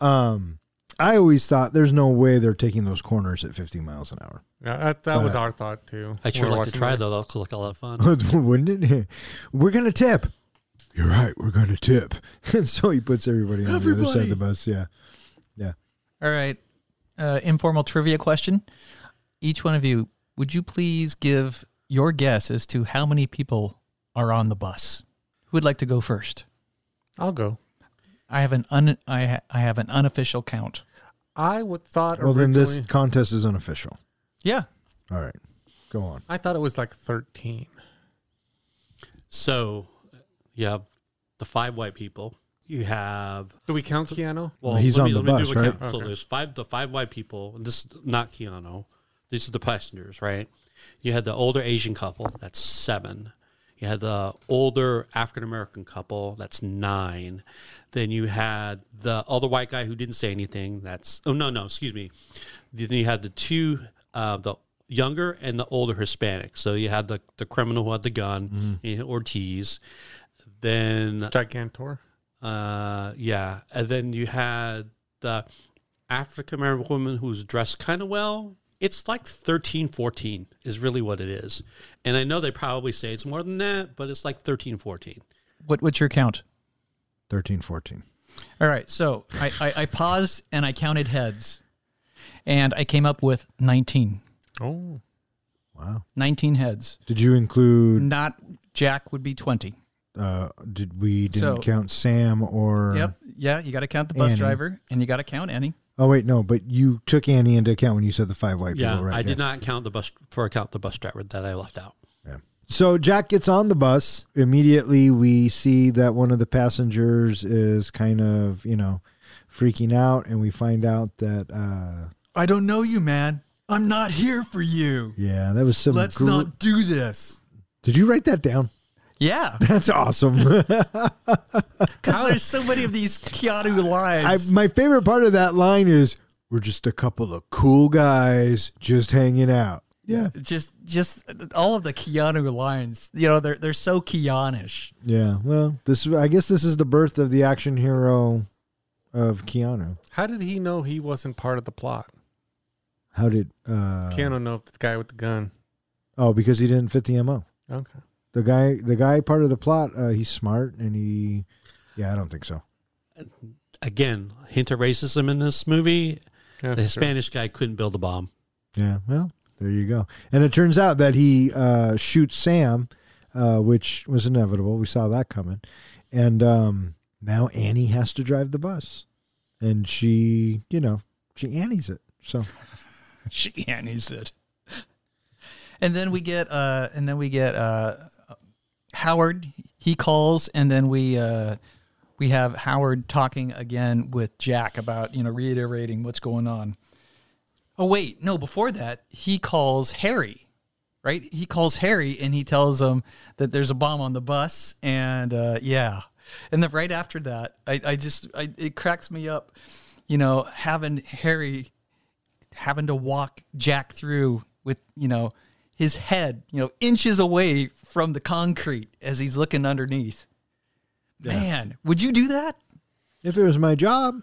Um, I always thought there's no way they're taking those corners at 50 miles an hour. Yeah, that, that was our thought too. i'd sure we were like to watching try it. though that look like a lot of fun [LAUGHS] Wouldn't it? [LAUGHS] We're going to tip. You're right. right, we're gonna tip, [LAUGHS] and so he puts everybody on the other side of the bus. Yeah, yeah. All right. Uh, informal trivia question. Each one of you, would you please give your guess as to how many people are on the bus? Who would like to go first? I'll go. I have an un I ha- I have an unofficial count. I would thought Well, then originally. this contest is unofficial. Yeah. All right, go on. I thought it was like thirteen. So you have the five white people. You have Do we count Keanu? well, He's let on me, the let me do bus, right? count. So there's five the five white people, and this is not Keanu. These are the passengers, right? You had the older Asian couple, that's seven. You had the older African American couple, that's nine. Then you had the other white guy who didn't say anything, that's oh no, no, excuse me. Then you had the two uh, the younger and the older Hispanic. So you had the, the criminal who had the gun, you had Ortiz. Then Gigantor. Uh, yeah, and then you had the African American woman who's dressed kind of well. It's like 13, 14 is really what it is. And I know they probably say it's more than that, but it's like 13, 14. What what's your count? 13, 14. All right. So I, I, I paused and I counted heads. And I came up with 19. Oh, Wow. 19 heads. Did you include? Not Jack would be 20. Uh, did we didn't So- count Sam or? Yep. Yeah, you got to count the bus Annie. driver and you got to count Annie. Oh wait, no, but you took Annie into account when you said the five white Yeah, people, right? I did not count the bus for account the bus driver that I left out. Yeah. So Jack gets on the bus. Immediately, we see that one of the passengers is kind of, you know, freaking out, and we find out that, uh, I don't know you, man. I'm not here for you. yeah, that was some. Let's gr- not do this. Did you write that down? Yeah. [LAUGHS] That's awesome. [LAUGHS] Because there's so many of these Keanu I, lines. my favorite part of that line is, "We're just a couple of cool guys just hanging out." Yeah, just just all of the Keanu lines. You know, they're they're so Keanish. yeah. Well, this I guess this is the birth of the action hero of Keanu. how did he know he wasn't part of the plot? How did? uh Keanu know the guy with the gun. Oh, because he didn't fit the mo. Okay. The guy, the guy, part of the plot. Uh, he's smart, and he. Yeah, I don't think so. Again, hint of racism in this movie. That's the true. Hispanic guy couldn't build a bomb. Yeah, well, there you go. And it turns out that he uh, shoots Sam, uh, which was inevitable. We saw that coming. And um, now Annie has to drive the bus, and she, you know, she Annie's it. So [LAUGHS] She Annie's it. And then we get uh and then we get uh Howard he calls and then we uh we have Howard talking again with Jack about, you know, reiterating what's going on. Oh wait, no, before that, he calls Harry. Right? He calls Harry and he tells him that there's a bomb on the bus and uh yeah. And then right after that, I, I just I, it cracks me up, you know, having Harry having to walk Jack through with, you know, his head, you know, inches away from the concrete as he's looking underneath. Man, would you do that? if it was my job,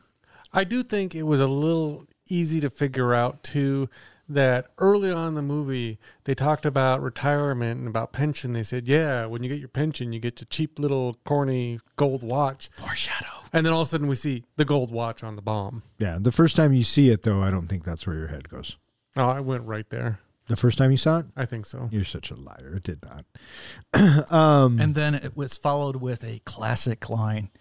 I do think it was a little easy to figure out too that early on in the movie they talked about retirement and about pension. They said, "Yeah, when you get your pension, you get a cheap little corny gold watch." Foreshadow. And then all of a sudden we see the gold watch on the bomb. yeah. The first time you see it, though, I don't think that's where your head goes. Oh, I went right there. The first time you saw it, I think so. you're such a liar. It did not. [CLEARS THROAT] um, And then it was followed with a classic line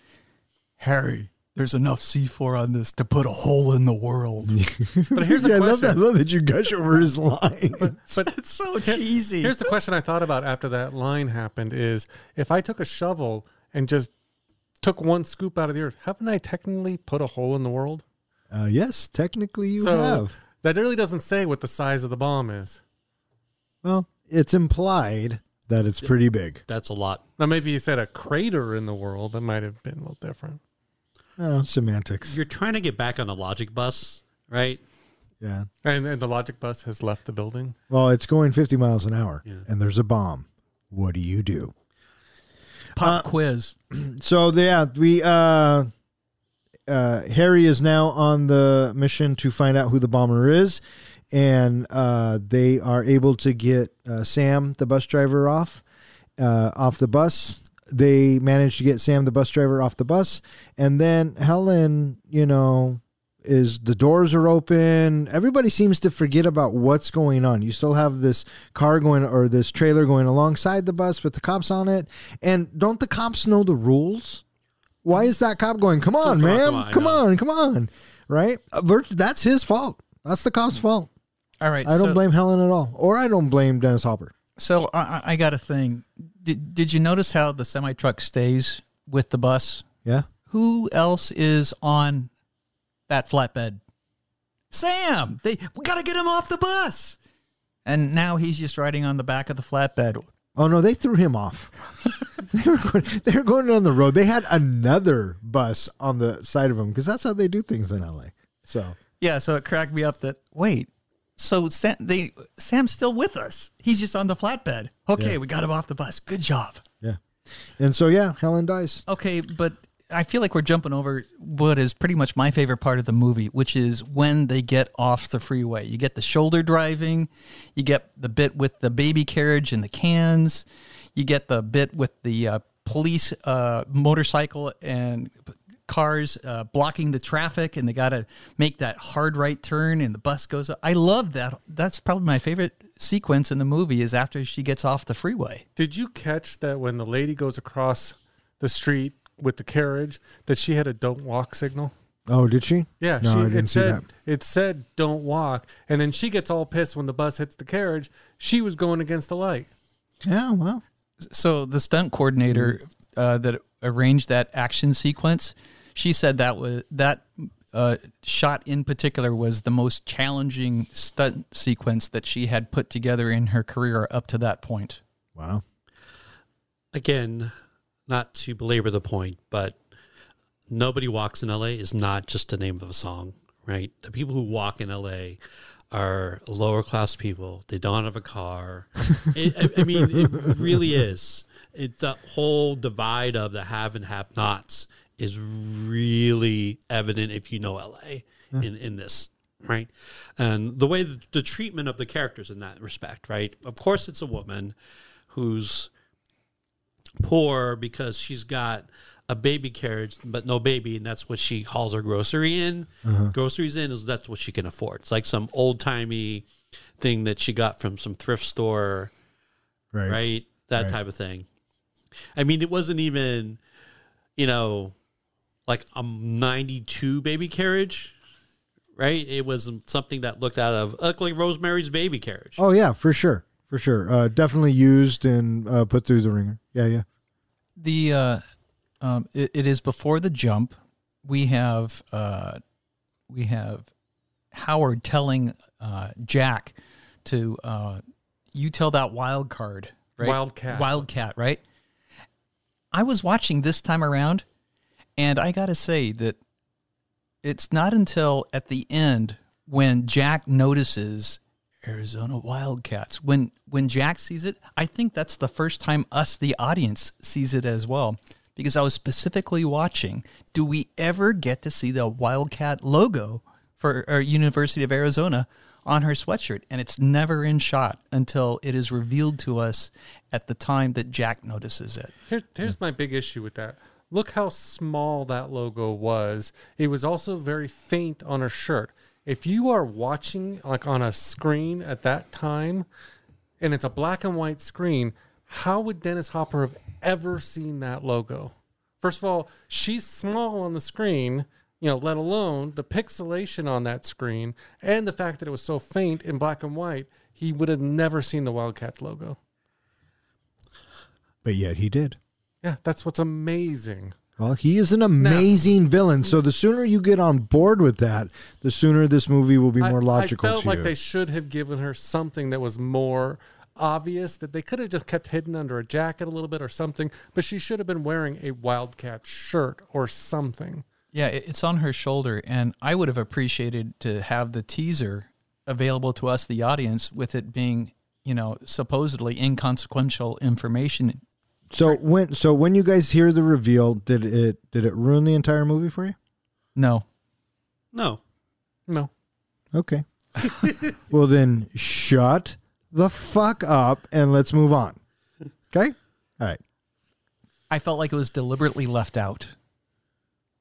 Harry, there's enough C4 on this to put a hole in the world. [LAUGHS] But here's a yeah, I love that. I love that you gush over his line. [LAUGHS] But it's so cheesy. Here's the question I thought about after that line happened is if I took a shovel and just took one scoop out of the earth, haven't I technically put a hole in the world? Uh, yes, technically you so have. That really doesn't say what the size of the bomb is. Well, it's implied that it's pretty big. That's a lot. Now maybe you said a crater in the world, that might have been a little different. Oh, semantics. You're trying to get back on the logic bus, right? Yeah. And, and the logic bus has left the building. Well, it's going 50 miles an hour Yeah. and there's a bomb. What do you do? Pop quiz. [CLEARS THROAT] So, yeah, we, uh, uh, Harry is now on the mission to find out who the bomber is. And uh, they are able to get uh, Sam, the bus driver, off uh, off the bus. they manage to get Sam, the bus driver, off the bus, and then Helen, you know, is the doors are open. Everybody seems to forget about what's going on. You still have this car going or this trailer going alongside the bus with the cops on it. And don't the cops know the rules? Why is that cop going, come on, Come on, man, come on, come on, come on, right? Uh, virt- That's his fault. That's the cop's fault. All right. I don't so, blame Helen at all, or I don't blame Dennis Hopper. So I, I I got a thing. Did, did you notice how the semi truck stays with the bus? Yeah. Who else is on that flatbed? Sam. They we gotta get him off the bus. And now he's just riding on the back of the flatbed. Oh no, they threw him off. [LAUGHS] [LAUGHS] they were going, they were going on the road. They had another bus on the side of them because that's how they do things in LA. So Yeah, so it cracked me up that wait, so Sam, they Sam's still with us. He's just on the flatbed. Okay, Yeah. we got him off the bus. Good job. yeah, and so yeah, Helen dies. Okay, but I feel like we're jumping over what is pretty much my favorite part of the movie, which is when they get off the freeway. You get the shoulder driving, you get the bit with the baby carriage and the cans, you get the bit with the uh, police uh, motorcycle and cars uh, blocking the traffic, and they got to make that hard right turn, and the bus goes up. I love that. That's probably my favorite sequence in the movie is after she gets off the freeway. Did you catch that when the lady goes across the street with the carriage that she had a don't walk signal? Oh, did she? Yeah, no, she, I didn't it see said that. it said don't walk, and then she gets all pissed when the bus hits the carriage. She was going against the light. Yeah, well, so the stunt coordinator uh, that arranged that action sequence, she said that was that uh, shot in particular was the most challenging stunt sequence that she had put together in her career up to that point. wow. again, not to belabor the point, but Nobody Walks in LA is not just the name of a song, right? The people who walk in LA are lower class people. They don't have a car. [LAUGHS] it, I, I mean, it really is. It's the whole divide of the have and have nots is really evident if you know LA in, in this, right? And the way the treatment of the characters in that respect, right? Of course, it's a woman who's poor because she's got a baby carriage but no baby and that's what she hauls her grocery in groceries in is that's what she can afford it's like some old-timey thing that she got from some thrift store Right. right that Right. type of thing i mean it wasn't even you know like a 92 baby carriage right it was something that looked out of looked like rosemary's baby carriage Oh yeah, for sure, for sure. Uh, definitely used and uh, put through the ringer. Yeah, yeah. The uh, um, it, it is before the jump. We have uh, we have Howard telling uh, Jack to uh, you tell that wild card, right? Wildcat. Wildcat, right? I was watching this time around, and I got to say that it's not until at the end when Jack notices Arizona Wildcats. When when Jack sees it, I think that's the first time us the audience sees it as well. Because I was specifically watching, do we ever get to see the Wildcat logo for University of Arizona on her sweatshirt? And it's never in shot until it is revealed to us at the time that Jack notices it. Here, here's my big issue with that. Look how small that logo was. It was also very faint on her shirt. If you are watching like on a screen at that time, and it's a black and white screen, how would Dennis Hopper have ever seen that logo? First of all, she's small on the screen, you know, let alone the pixelation on that screen and the fact that it was so faint in black and white. He would have never seen the Wildcats logo. But yet he did. Yeah, that's what's amazing. Well, he is an amazing villain. So the sooner you get on board with that, the sooner this movie will be more I- logical I felt like you. they should have given her something that was more obvious that they could have just kept hidden under a jacket a little bit or something, but she should have been wearing a Wildcat shirt or something. Yeah, it's on her shoulder, and I would have appreciated to have the teaser available to us, the audience, with it being, you know, supposedly inconsequential information. so when so when you guys hear the reveal, did it did it ruin the entire movie for you? No, no No. Okay. [LAUGHS] well then shut the fuck up and let's move on. Okay? All right. I felt like it was deliberately left out.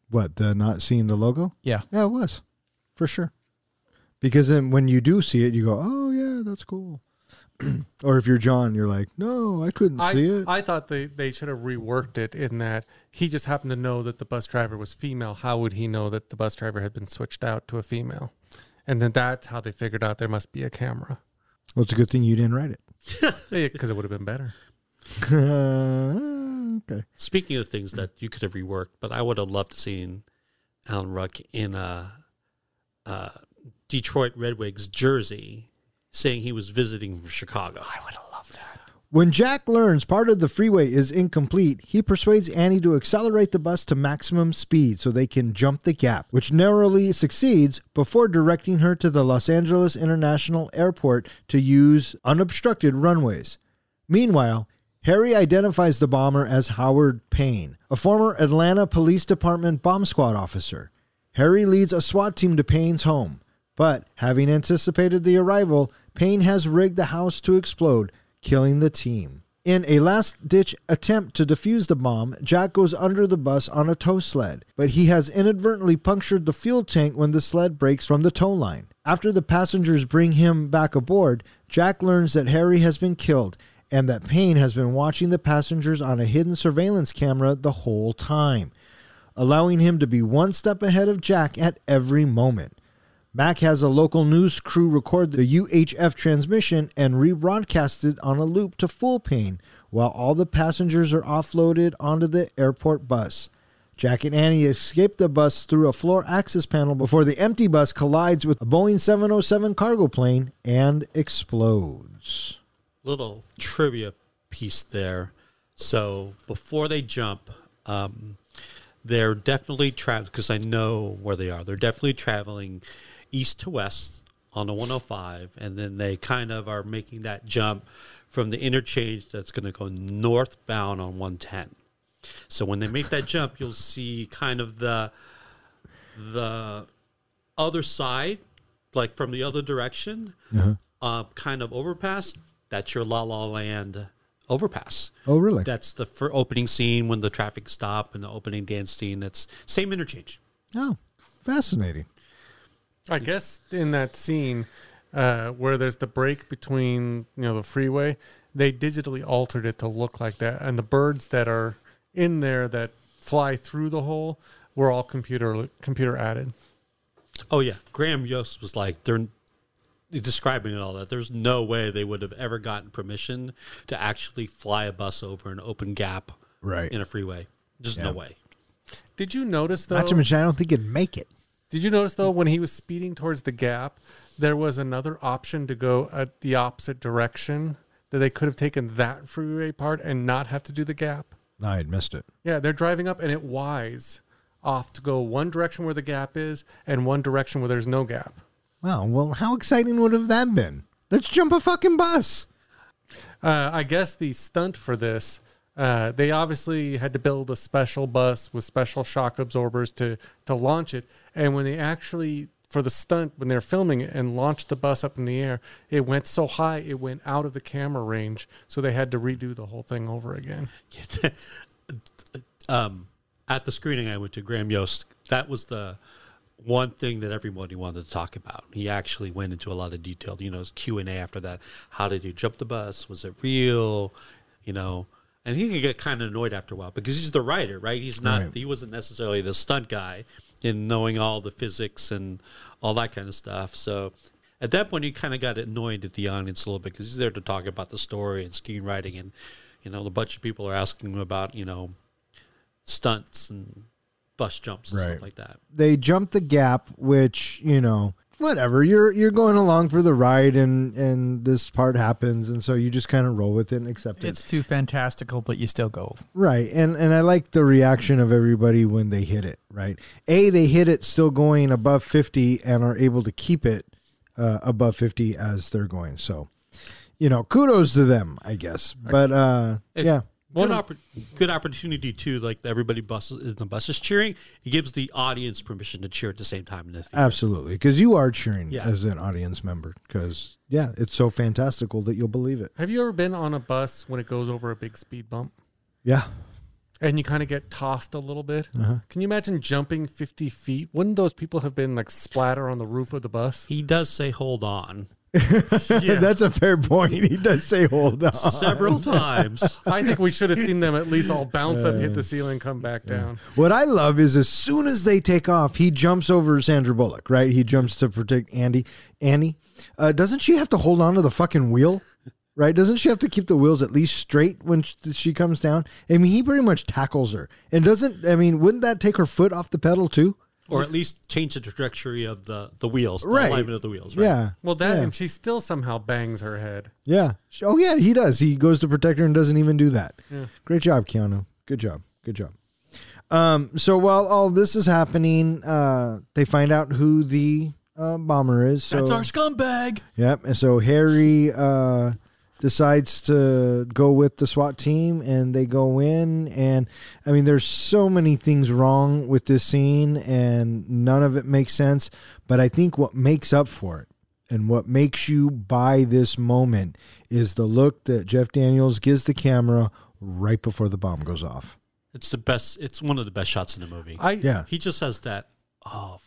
What the not seeing the logo? Yeah. Yeah, it was for sure. Because then when you do see it, you go, "Oh yeah, that's cool." [CLEARS THROAT] or if you're John, you're like, "No, I couldn't I, see it." I thought they, they should have reworked it in that he just happened to know that the bus driver was female. How would he know that the bus driver had been switched out to a female? And then that's how they figured out there must be a camera. Well, it's a good thing you didn't write it. [LAUGHS] Because it would have been better. it. [LAUGHS] okay. Speaking of things that you could have reworked, but I would have loved to seen Alan Ruck in a, uh Detroit Red Wings jersey, saying he was visiting from Chicago. I would have loved that. When Jack learns part of the freeway is incomplete, he persuades Annie to accelerate the bus to maximum speed so they can jump the gap, which narrowly succeeds before directing her to the Los Angeles International Airport to use unobstructed runways. Meanwhile, Harry identifies the bomber as Howard Payne, a former Atlanta Police Department bomb squad officer. Harry leads a SWAT team to Payne's home, but having anticipated the arrival, Payne has rigged the house to explode, killing the team. In a last ditch attempt to defuse the bomb, Jack goes under the bus on a tow sled, but he has inadvertently punctured the fuel tank when the sled breaks from the tow line. After the passengers bring him back aboard, Jack learns that Harry has been killed and that Payne has been watching the passengers on a hidden surveillance camera the whole time, allowing him to be one step ahead of Jack at every moment. Mac has a local news crew record the UHF transmission and rebroadcast it on a loop to full Payne, while all the passengers are offloaded onto the airport bus. Jack and Annie escape the bus through a floor access panel before the empty bus collides with a Boeing 707 cargo plane and explodes. little trivia piece there. So before they jump, um, they're definitely traveling because I know where they are. They're definitely traveling east to west on the 105, and then they kind of are making that jump from the interchange that's going to go northbound on 110. So when they make that jump, you'll see kind of the the other side, like from the other direction, uh, kind of overpass. That's your La La Land overpass. Oh, really? That's the for opening scene when the traffic stop and the opening dance scene. It's same interchange. Oh, fascinating. I guess in that scene uh, where there's the break between you know the freeway, they digitally altered it to look like that, and the birds that are in there that fly through the hole were all computer computer added. Oh yeah, Graham Yost was like they're describing it all that. There's no way they would have ever gotten permission to actually fly a bus over an open gap Right. in a freeway. Just no way. Did you notice though? Not to mention, I don't think it'd make it. Did you notice though when he was speeding towards the gap, there was another option to go at the opposite direction that they could have taken that freeway part and not have to do the gap. No, I had missed it. Yeah, they're driving up and it wise off to go one direction where the gap is and one direction where there's no gap. Wow. Well, how exciting would have that been? Let's jump a fucking bus. Uh, I guess the stunt for this, uh, they obviously had to build a special bus with special shock absorbers to to launch it. And when they actually for the stunt when they're filming it and launched the bus up in the air, it went so high it went out of the camera range, so they had to redo the whole thing over again. [LAUGHS] um, at the screening I went to, Graham Yost, that was the one thing that everybody wanted to talk about. He actually went into a lot of detail. You know, his Q and A after that. How did you jump the bus? Was it real? You know, and he could get kind of annoyed after a while because he's the writer, right? He's not. Right. He wasn't necessarily the stunt guy in knowing all the physics and all that kind of stuff. So. At that point, he kind of got annoyed at the audience a little bit because he's there to talk about the story and screenwriting, and you know, a bunch of people are asking him about you know stunts and bus jumps and Right. stuff like that. They jumped the gap, which you know, whatever. You're you're going along for the ride, and and this part happens, and so you just kind of roll with it and accept it. It's too fantastical, but you still go. Right. And and I like the reaction of everybody when they hit it, right? A they hit it still going above 50 and are able to keep it uh, above 50 as they're going. So, you know, kudos to them, I guess. But uh It- yeah. Good, oppor- good opportunity too. Like everybody buses in the buses cheering, it gives the audience permission to cheer at the same time in the theater. Absolutely, because you are cheering Yeah. as an audience member. Because yeah, it's so fantastical that you'll believe it. Have you ever been on a bus when it goes over a big speed bump? Yeah, and you kind of get tossed a little bit. Uh-huh. Can you imagine jumping 50 feet? Wouldn't those people have been like splatter on the roof of the bus? He does say hold on [LAUGHS] That's a fair point. He does say hold on. several times. [LAUGHS] I think we should have seen them at least all bounce up, hit the ceiling, come back down. What I love is as soon as they take off, he jumps over Sandra Bullock, right? He jumps to protect Andy. Annie, uh, doesn't she have to hold on to the fucking wheel? Right? Doesn't she have to keep the wheels at least straight when she comes down? I mean, he pretty much tackles her, and doesn't. I mean, wouldn't that take her foot off the pedal too? Or at least change the trajectory of the, the wheels, the Right. alignment of the wheels. Right? Yeah. Well, that yeah. and she still somehow bangs her head. Yeah. Oh yeah, he does. He goes to protect her and doesn't even do that. Great job, Keanu. Good job. Good job. Um, so while all this is happening, uh, they find out who the uh, bomber is. So, That's our scumbag. Yep. And so Harry uh, decides to go with the SWAT team, and they go in. And I mean, there's so many things wrong with this scene, and none of it makes sense. But I think what makes up for it, and what makes you buy this moment, is the look that Jeff Daniels gives the camera right before the bomb goes off. It's the best. It's one of the best shots in the movie. I Yeah. he just has that. Oh,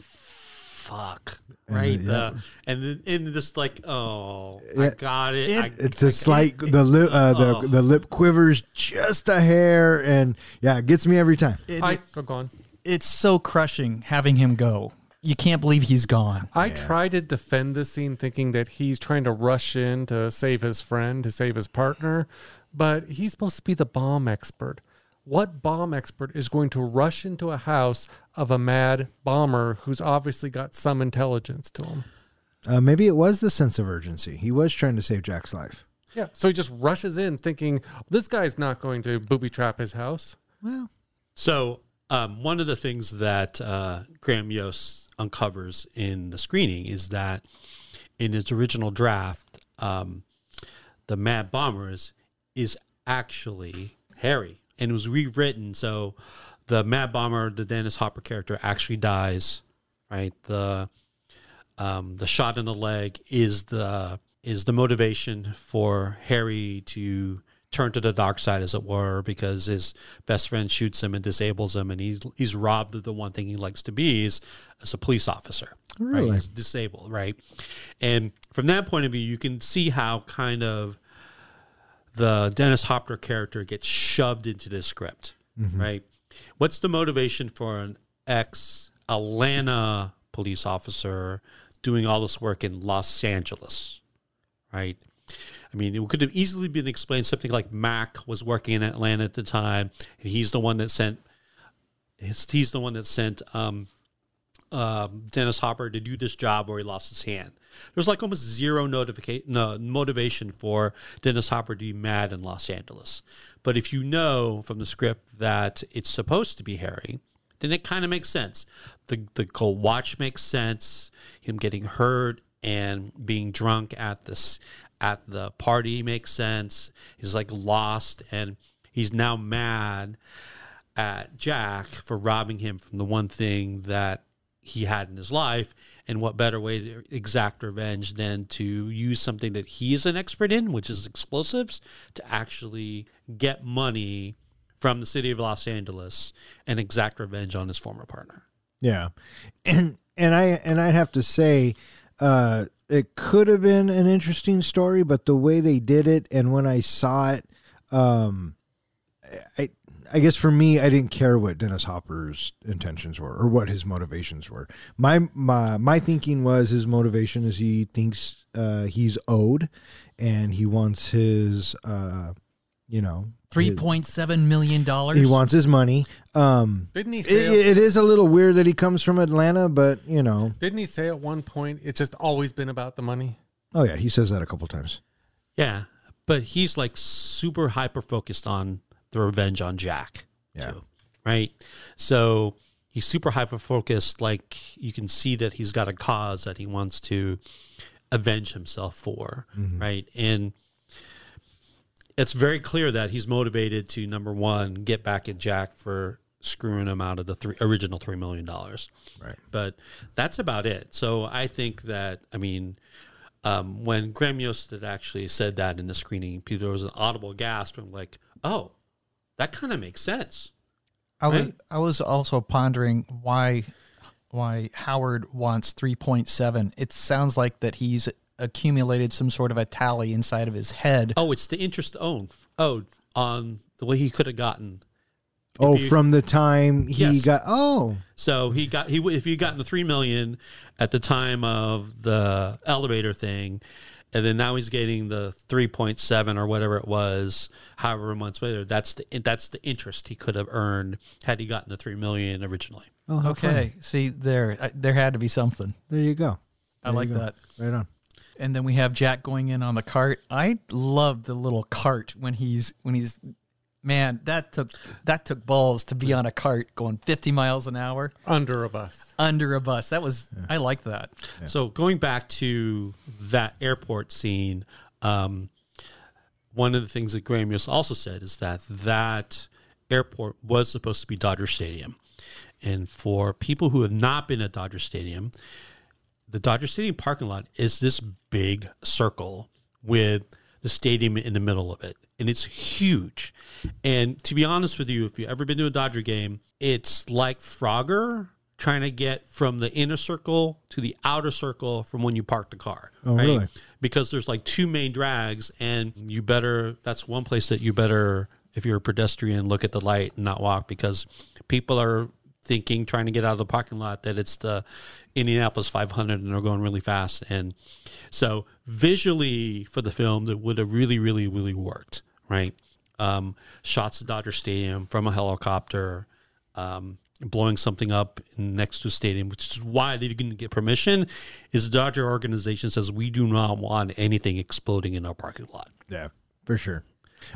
fuck! Right, yeah. uh, and then and just like, oh, Yeah. I got it. I, It's a slight the lip uh, the Oh. the lip quivers just a hair, and yeah, it gets me every time. It- I go on. it's so crushing having him go. You can't believe he's gone. I try to defend this scene thinking that he's trying to rush in to save his friend, to save his partner, but he's supposed to be the bomb expert. What bomb expert is going to rush into a house of a mad bomber who's obviously got some intelligence to him? Uh, maybe it was the sense of urgency. He was trying to save Jack's life. Yeah. So he just rushes in thinking, this guy's not going to booby trap his house. Well, So, um, one of the things that uh, Graham Yost uncovers in the screening is that in his original draft, um, the Mad Bombers is actually Harry, and it was rewritten so the Mad Bomber, the Dennis Hopper character, actually dies. Right, the um, the shot in the leg is the is the motivation for Harry to turn to the dark side, as it were, because his best friend shoots him and disables him, and he's he's robbed of the one thing he likes to be is as a police officer. Really? Right? He's disabled, right? And from that point of view, you can see how kind of the Dennis Hopper character gets shoved into this script, right? What's the motivation for an ex Atlanta police officer doing all this work in Los Angeles, right? I mean, it could have easily been explained something like Mac was working in Atlanta at the time, and he's the one that sent. He's, he's the one that sent um, um, Dennis Hopper to do this job where he lost his hand. There's like almost zero notification, no motivation for Dennis Hopper to be mad in Los Angeles. But if you know from the script that it's supposed to be Harry, then it kind of makes sense. The the watch makes sense. Him getting hurt and being drunk at this at the party makes sense. He's like lost and he's now mad at Jack for robbing him from the one thing that he had in his life. And what better way to exact revenge than to use something that he is an expert in, which is explosives, to actually get money from the city of Los Angeles and exact revenge on his former partner. yeah, and and I and I'd have to say, uh, it could have been an interesting story, but the way they did it, and when I saw it, um, I I guess for me, I didn't care what Dennis Hopper's intentions were or what his motivations were. My my my thinking was his motivation is he thinks uh, he's owed, and he wants his uh, you know Three point seven million dollars. he wants his money. Um, Didn't he it, say? it is a little weird that he comes from Atlanta, but you know, didn't he say at one point it's just always been about the money? oh yeah, he says that a couple times. Yeah, but he's like super hyper focused on the revenge on Jack. Yeah. too, right. So he's super hyper focused. Like you can see that he's got a cause that he wants to avenge himself for, right? And it's very clear that he's motivated to number one get back at Jack for screwing him out of the three, original three million dollars. Right. But that's about it. So I think that I mean, um, when Graham Yost had actually said that in the screening, there was an audible gasp and like, oh, that kind of makes sense, I was I was also pondering why why Howard wants 3.7. It sounds like that he's accumulated some sort of a tally inside of his head. Oh, it's the interest owed owed oh, on the way he could have gotten. Oh, you- from the time he Yes. got. Oh, So he got he if he gotten the three million at the time of the elevator thing, and then now he's getting the three point seven or whatever it was, however months later. That's the that's the interest he could have earned had he gotten the three million originally. oh, Okay, funny. see there I- there had to be something. There you go. I like go. that. Right on. And then we have Jack going in on the cart. I love the little cart when he's when he's man, that took that took balls to be on a cart going 50 miles an hour under a bus. under a bus. That was I like that. So going back to that airport scene, um, one of the things that Graham Yost also said is that that airport was supposed to be Dodger Stadium, and for people who have not been at Dodger Stadium, the Dodger Stadium parking lot is this big circle with the stadium in the middle of it. And it's huge. And to be honest with you, if you've ever been to a Dodger game, it's like Frogger trying to get from the inner circle to the outer circle from when you park the car. Oh, really? Because there's like two main drags, and you better, that's one place that you better, if you're a pedestrian, look at the light and not walk because people are thinking, trying to get out of the parking lot, that it's the Indianapolis 500 and they're going really fast. And so visually for the film, that would have really, really, really worked, right? Um, shots of Dodger Stadium from a helicopter, um, blowing something up next to the stadium, which is why they didn't get permission. Is the Dodger organization says we do not want anything exploding in our parking lot. Yeah, for sure.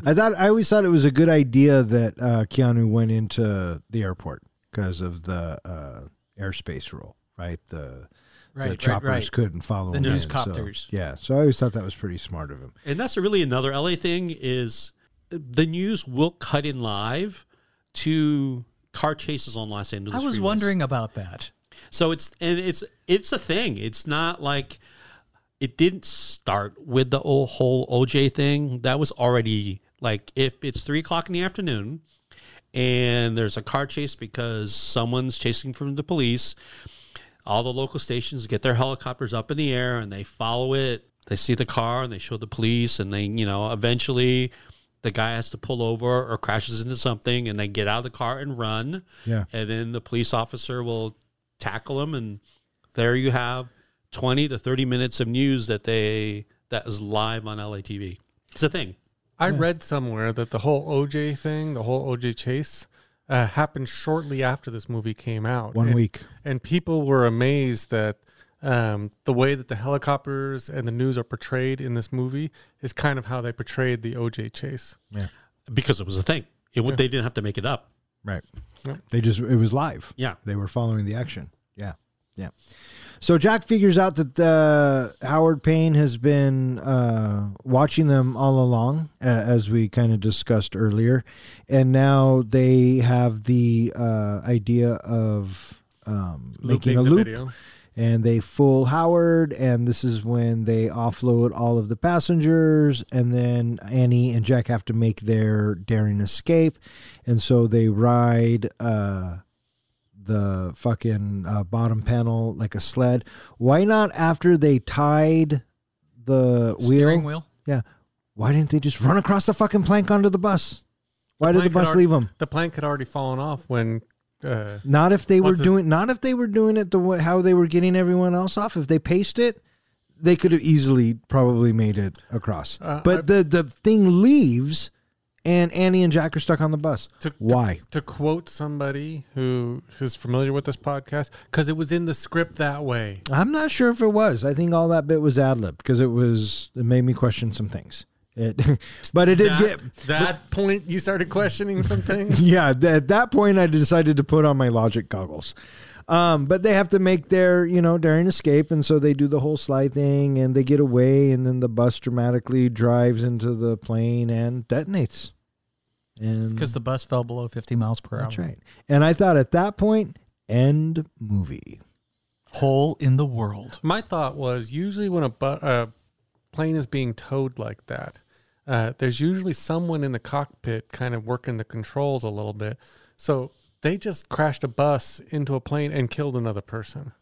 I thought I always thought it was a good idea that uh, Keanu went into the airport because of the uh, airspace rule, right? The Right, right, choppers right. couldn't follow The him in, news so- copters. yeah, so I always thought that was pretty smart of him. And that's really another LA thing is uh, the news will cut in live to car chases on Los Angeles. I was freeways. wondering about that. So it's and it's it's a thing. It's not like it didn't start with the whole, whole OJ thing. That was already like if it's three o'clock in the afternoon and there's a car chase because someone's chasing from the police, all the local stations get their helicopters up in the air and they follow it. They see the car and they show the police and they, you know, eventually the guy has to pull over or crashes into something and they get out of the car and run. Yeah. And then the police officer will tackle him and there you have 20 to 30 minutes of news that they that is live on LA TV. It's a thing. I read somewhere that the whole OJ thing, the whole OJ chase, uh, happened shortly after this movie came out. One And- week. and people were amazed that um, the way that the helicopters and the news are portrayed in this movie is kind of how they portrayed the OJ chase. Yeah, because it was a thing. It would they didn't have to make it up. right. Yep. They just it was live. Yeah. they were following the action. Yeah, yeah. So Jack figures out that uh, Howard Payne has been uh, watching them all along, uh, as we kind of discussed earlier, and now they have the uh, idea of um, making a loop, video. and they fool Howard, and this is when they offload all of the passengers, and then Annie and Jack have to make their daring escape, and so they ride. The fucking uh, bottom panel like a sled. Why not after they tied the Steering wheel? wheel. Yeah. Why didn't they just run across the fucking plank onto the bus? Why did the bus already- leave them? The plank had already fallen off when. Uh, Not if they were doing. Not if they were doing it the way how they were getting everyone else off. If they paced it, they could have easily probably made it across. Uh, but I- the the thing leaves, and Annie and Jack are stuck on the bus. to, to- Why? To, quote somebody who is familiar with this podcast, because it was in the script that way. I'm not sure if it was. I think all that bit was ad lib because it was. It made me question some things. It, [LAUGHS] but it did that, get. that point you started questioning some things. [LAUGHS] Yeah, at that point, I decided to put on my logic goggles. Um, but they have to make their, you know, daring escape, and so they do the whole slide thing, and they get away, and then the bus dramatically drives into the plane and detonates. And Because the bus fell below 50 miles per hour. that's right. And I thought at that point, end movie. Hole in the world. My thought was usually when a, bu- a plane is being towed like that, uh, there's usually someone in the cockpit kind of working the controls a little bit. So they just crashed a bus into a plane and killed another person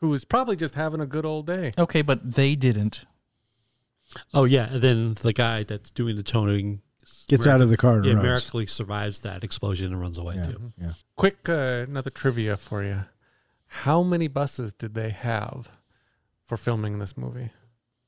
who was probably just having a good old day. Okay, but they didn't. Oh yeah, and then the guy that's doing the towing Gets out of the car and yeah, runs. miraculously survives that explosion and runs away Yeah, too. yeah. Quick, uh, another trivia for you. How many buses did they have for filming this movie?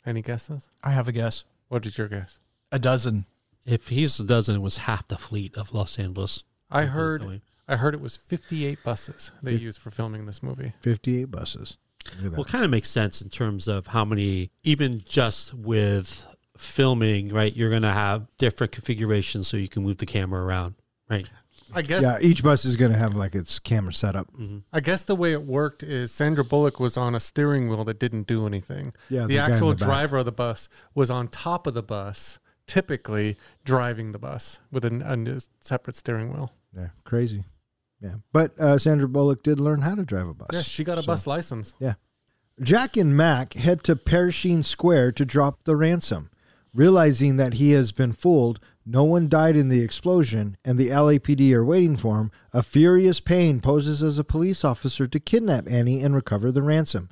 Any guesses? I have a guess. What is your guess? A dozen. If he's a dozen, it was half the fleet of Los Angeles. I heard. Going. I heard it was 58 buses they Fif- used for filming this movie. 58 buses. Look. Well, kind of makes sense in terms of how many, even just with filming, right? You're going to have different configurations so you can move the camera around, right? I guess. yeah, each bus is going to have like its camera setup. Mm-hmm. I guess the way it worked is Sandra Bullock was on a steering wheel that didn't do anything. Yeah, the, the actual the back. driver of the bus was on top of the bus, typically driving the bus with a, a separate steering wheel. Yeah, crazy. Yeah, but uh, Sandra Bullock did learn how to drive a bus. Yeah, she got a So- bus license. Yeah. Jack and Mac head to Pershing Square to drop the ransom. Realizing that he has been fooled, no one died in the explosion, and the LAPD are waiting for him, a furious Payne poses as a police officer to kidnap Annie and recover the ransom.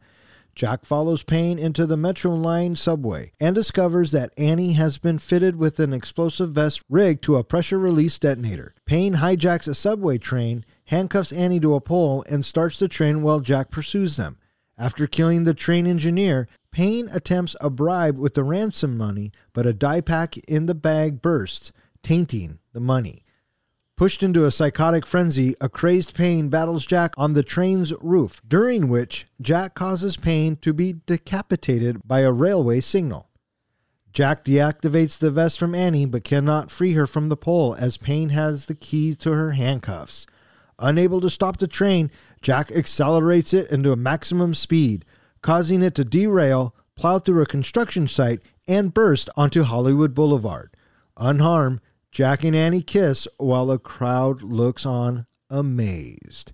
Jack follows Payne into the Metro Line subway and discovers that Annie has been fitted with an explosive vest rigged to a pressure release detonator. Payne hijacks a subway train, handcuffs Annie to a pole, and starts the train while Jack pursues them. After killing the train engineer, Payne attempts a bribe with the ransom money, but a dye pack in the bag bursts, tainting the money. Pushed into a psychotic frenzy, a crazed Payne battles Jack on the train's roof, during which Jack causes Payne to be decapitated by a railway signal. Jack deactivates the vest from Annie but cannot free her from the pole as Payne has the key to her handcuffs. Unable to stop the train, Jack accelerates it into a maximum speed, causing it to derail, plow through a construction site, and burst onto Hollywood Boulevard. Unharmed, Jack and Annie kiss while a crowd looks on amazed.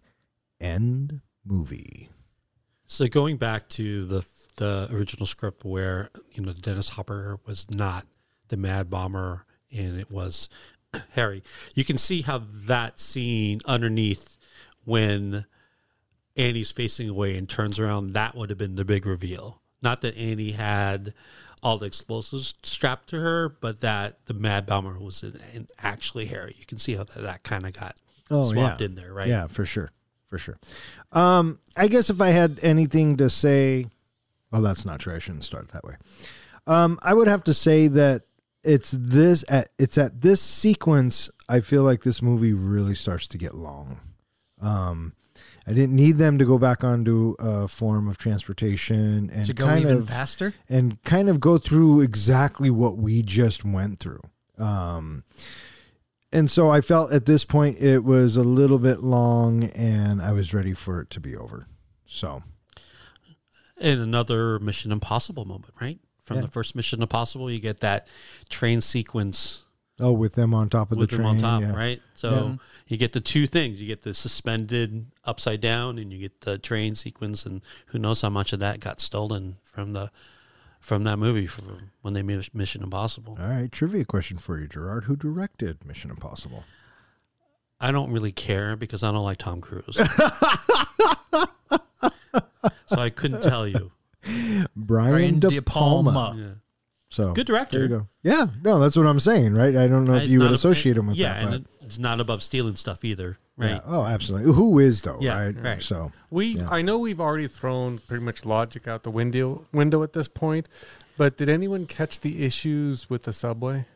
End movie. So going back to the the original script where you know Dennis Hopper was not the Mad Bomber and it was Harry, you can see how that scene underneath when Annie's facing away and turns around, that would have been the big reveal. Not that Annie had all the explosives strapped to her, but that the Mad Bomber was in, in actually Harry. You can see how that, that kind of got swapped in there, right? Oh, Yeah, for sure. For sure. Um, I guess if I had anything to say, well, that's not true. I shouldn't start that way. Um, I would have to say that it's this at it's at this sequence I feel like this movie really starts to get long. Um, I didn't need them to go back onto a form of transportation and to go kind even of faster. and kind of go through exactly what we just went through. Um, and so I felt at this point it was a little bit long and I was ready for it to be over. So, And another Mission Impossible moment, right? From Yeah. the first Mission Impossible, you get that train sequence oh, with them on top of with the them train. on top, yeah. right? So you get the two things. You get the suspended upside down and you get the train sequence and who knows how much of that got stolen from the from that movie for when they made Mission Impossible. All right, trivia question for you, Gerard. Who directed Mission Impossible? I don't really care because I don't like Tom Cruise. [LAUGHS] so I couldn't tell you. Brian, Brian De, De Palma. Palma. Yeah. So Good director. There you go. Yeah, no, that's what I'm saying, right? I don't know if It's you would not a- associate him with yeah, that. But and it's not above stealing stuff either, right? yeah. Oh, absolutely. Who is though? Yeah, right. right. So We, Yeah. I know we've already thrown pretty much logic out the window window at this point, but did anyone catch the issues with the subway?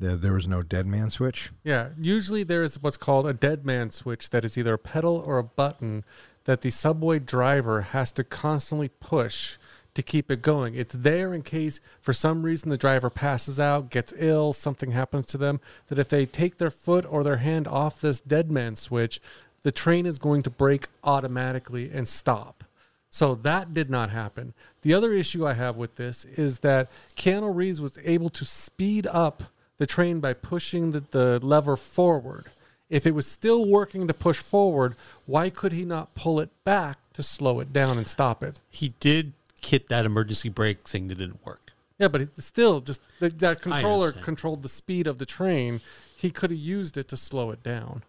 there, there was no dead man switch. Yeah, usually there is what's called a dead man switch that is either a pedal or a button that the subway driver has to constantly push to keep it going. It's there in case for some reason the driver passes out, gets ill, something happens to them, that if they take their foot or their hand off this dead man switch, the train is going to brake automatically and stop. So that did not happen. The other issue I have with this is that Keanu Reeves was able to speed up the train by pushing the, the lever forward. If it was still working to push forward, why could he not pull it back to slow it down and stop it? He did hit that emergency brake thing that didn't work. Yeah, but it still, just that, that controller controlled the speed of the train. He could have used it to slow it down.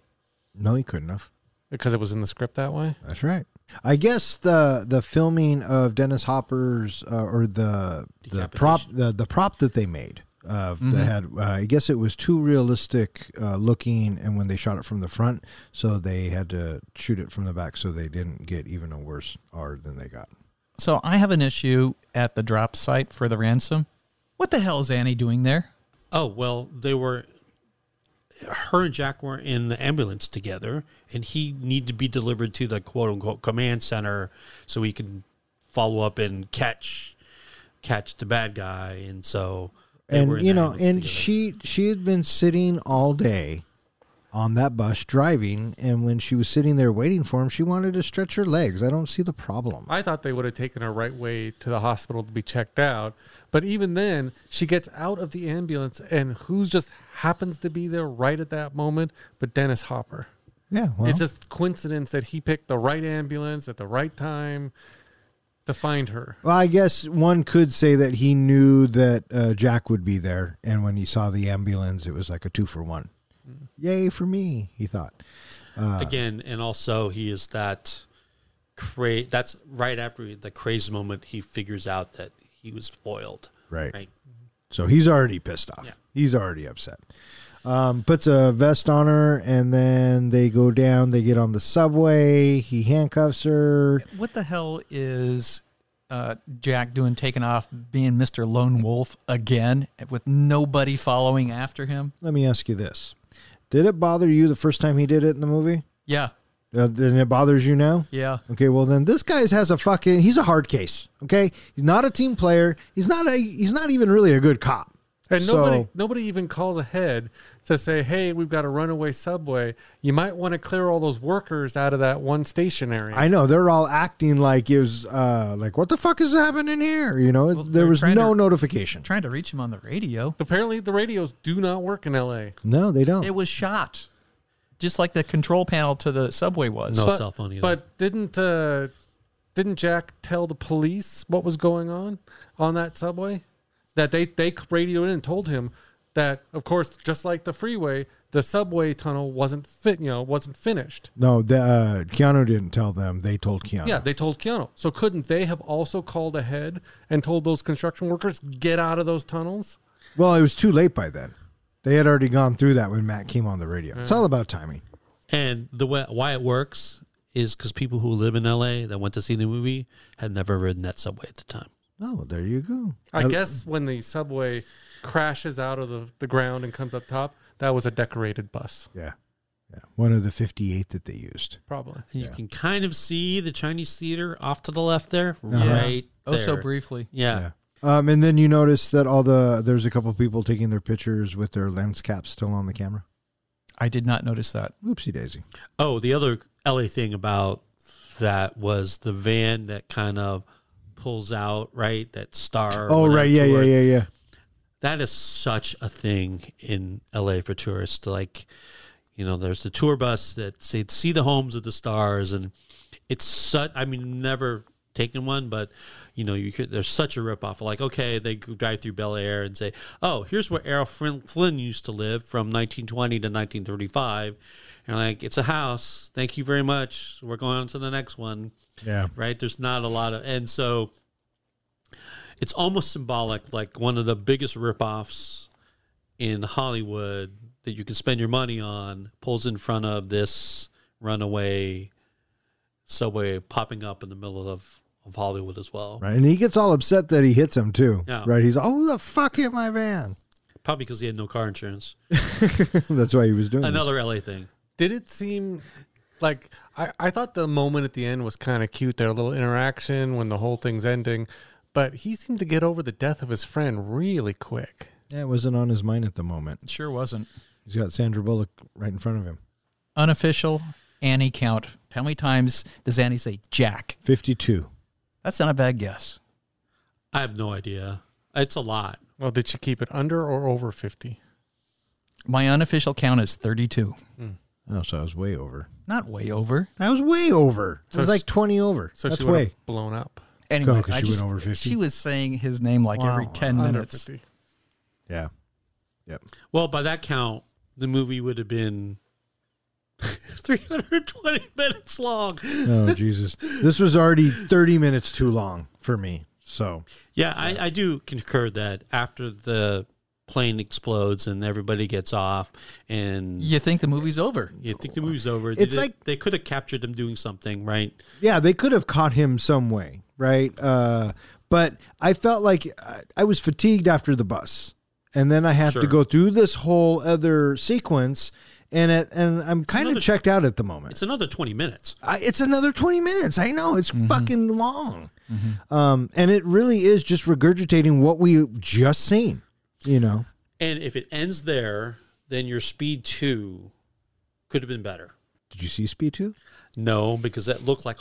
No, he couldn't have. because it was in the script that way. That's right. I guess the the filming of Dennis Hopper's uh, or the the prop the, the prop that they made uh, that had uh, I guess it was too realistic uh, looking, and when they shot it from the front, so they had to shoot it from the back, so they didn't get even a worse R than they got. So I have an issue at the drop site for the ransom. What the hell is Annie doing there? Oh well, they were. Her and Jack were in the ambulance together, and he needed to be delivered to the quote unquote command center so he can follow up and catch catch the bad guy. And so, they were and in you know, and together. she she had been sitting all day on that bus driving, and when she was sitting there waiting for him, she wanted to stretch her legs. I don't see the problem. I thought they would have taken her right way to the hospital to be checked out. But even then, she gets out of the ambulance, and who just happens to be there right at that moment? But Dennis Hopper. yeah, well, it's just coincidence that he picked the right ambulance at the right time to find her. Well, I guess one could say that he knew that uh, Jack would be there, and when he saw the ambulance, it was like a two for one. Yay for me, he thought. again, and also he is that cra- That's right after the crazy moment. He figures out that he was foiled. Right. Right. So he's already pissed off. Yeah. He's already upset. Um, puts a vest on her, and then they go down. They get on the subway. He handcuffs her. What the hell is uh, Jack doing taking off being Mr. Lone Wolf again with nobody following after him? Let me ask you this: Did it bother you the first time he did it in the movie? Yeah. Uh, then it bothers you now? Yeah. Okay, well then this guy's has a fucking he's a hard case. Okay, he's not a team player. He's not a he's not even really a good cop. And nobody, So- nobody even calls ahead to say, "Hey, we've got a runaway subway. You might want to clear all those workers out of that one station area." I know they're all acting like it was uh like what the fuck is happening here? You know, there was no to- notification. Trying to reach him on the radio. Apparently, the radios do not work in L.A. No, they don't. It was shot. Just like the control panel to the subway was. No but, cell phone either. But didn't uh, didn't Jack tell the police what was going on on that subway? That they they radioed in and told him that, of course, just like the freeway, the subway tunnel wasn't fit. You know, wasn't finished. no, the uh, Keanu didn't tell them. They told Keanu. Yeah, they told Keanu. So couldn't they have also called ahead and told those construction workers get out of those tunnels? Well, it was too late by then. They had already gone through that when Mac came on the radio. It's all about timing. And the way why it works is because people who live in LA that went to see the movie had never ridden that subway at the time. Oh, there you go. I guess when the subway crashes out of the, the ground and comes up top, that was a decorated bus, Yeah. Yeah. One of the 58 that they used. probably. And you can kind of see the Chinese theater off to the left there, Uh-huh. right oh, so there. briefly. Yeah. Um, and then you notice that all the there's a couple people taking their pictures with their lens caps still on the camera. I did not notice that. Oopsie daisy. Oh, the other LA thing about that was the van that kind of pulls out, right? That star. or Oh, whatever right. Yeah, yeah, tour. yeah, yeah. That is such a thing in LA for tourists. Like, you know, there's the tour bus that say see the homes of the stars, and it's such. I mean, never taken one, but you know, you could, there's such a ripoff. Like, okay, they drive through Bel Air and say, oh, here's where Errol Flynn used to live from 1920 to 1935. And like, it's a house. Thank you very much. We're going on to the next one Yeah. right? There's not a lot of, and so it's almost symbolic, like one of the biggest ripoffs in Hollywood that you can spend your money on pulls in front of this runaway subway popping up in the middle of, of Hollywood as well. Right. And he gets all upset that he hits him too. Yeah. Right. He's oh who the fuck hit my van. Probably because he had no car insurance. [LAUGHS] That's why he was doing this. Another LA thing. Did it seem like I, I thought the moment at the end was kind of cute, their little interaction when the whole thing's ending, but he seemed to get over the death of his friend really quick. Yeah, it wasn't on his mind at the moment. It sure wasn't. He's got Sandra Bullock right in front of him. Unofficial Annie count. How many times does Annie say Jack? 52. That's not a bad guess. I have no idea. It's a lot. Well, did she keep it under or over 50? My unofficial count is 32. Hmm. Oh, so I was way over. Not way over. I was way over. It So was like 20 over. So That's she way. blown up. Anyway, Oh, 'cause I she just, went over 50? she was saying his name like every 10 minutes. 50. Yeah. Yep. Well, by that count, the movie would have been [LAUGHS] 320 minutes long. Oh Jesus! This was already thirty minutes too long for me. So Yeah, I, I do concur that after the plane explodes and everybody gets off and You think the movie's over? you think the movie's over. It's they, like- they could have captured them doing something, right? yeah, they could have caught him some way, right? Uh, but I felt like I- I was fatigued after the bus, and then I had to go through this whole other sequence, and it, and I'm kind of checked out at the moment. It's another 20 minutes. I, it's another 20 minutes. I know it's fucking long. Um, and it really is just regurgitating what we've just seen, you know? And if it ends there, then your speed 2 could have been better. Did you see Speed 2? No, because that looked like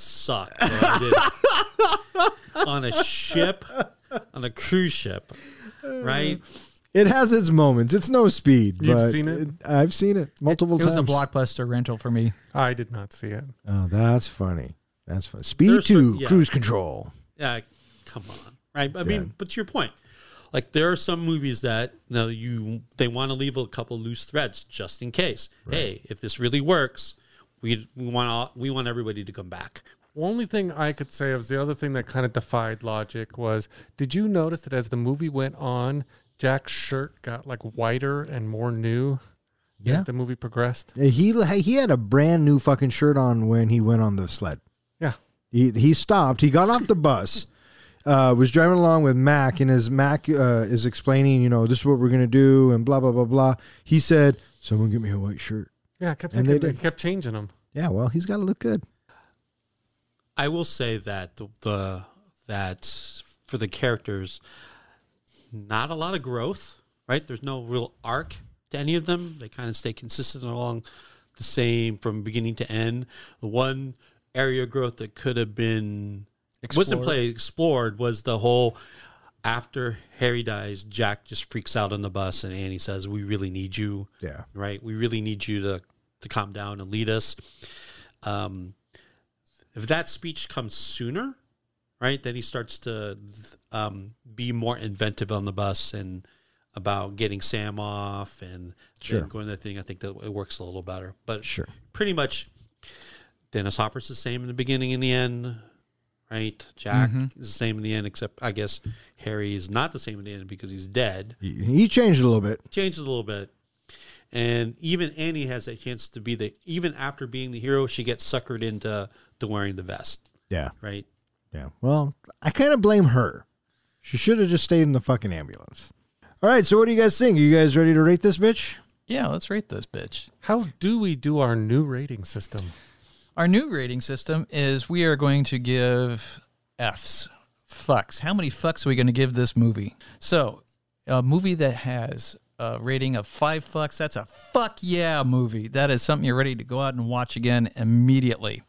it sucked. bro. It did. on a ship, on a cruise ship, right? It has its moments. It's no speed. You've but seen it? I've seen it multiple times. It was a blockbuster rental for me. I did not see it. Oh, that's funny. That's funny. Speed There's 2, certain- yeah. cruise control. Yeah, come on, right? I mean, but to your point, like there are some movies that you know you they want to leave a couple loose threads just in case. Hey, if this really works, we we want all, we want everybody to come back. Only thing I could say was the other thing that kind of defied logic was did you notice that as the movie went on, Jack's shirt got like whiter and more new Yeah. as the movie progressed? He he had a brand new fucking shirt on when he went on the sled. Yeah. He he stopped. He got off the bus. [LAUGHS] Uh, was driving along with Mac, and as Mac uh, is explaining, you know, this is what we're gonna do, and blah blah blah blah. He said, "Someone get me a white shirt." Yeah, I kept And they thinking, they did. kept changing them. Yeah, well, he's got to look good. I will say that the, the that for the characters, not a lot of growth. Right? There's no real arc to any of them. They kind of stay consistent along the same from beginning to end. The one area of growth that could have been wasn't Explored. play explored was the whole after Harry dies, Jack just freaks out on the bus and Annie says, We really need you Yeah, right? We really need you to to calm down and lead us. Um, if that speech comes sooner, right, then he starts to um, be more inventive on the bus and about getting Sam off and Sure. going to the thing. I think that it works a little better. But sure. pretty much, Dennis Hopper's the same in the beginning and the end, right? Jack is the same in the end, except I guess Harry is not the same in the end because he's dead He, he changed a little bit. changed a little bit. And even Annie has a chance to be the even after being the hero, she gets suckered into to wearing the vest, Yeah, right? yeah. Well, I kind of blame her. She should have just stayed in the fucking ambulance. All right, so what do you guys think? Are you guys ready to rate this bitch? Yeah, let's rate this bitch. How do we do our new rating system? Our new rating system is we are going to give Fs, fucks. How many fucks are we going to give this movie? So, a movie that has a rating of five fucks, that's a fuck yeah movie. That is something you're ready to go out and watch again immediately.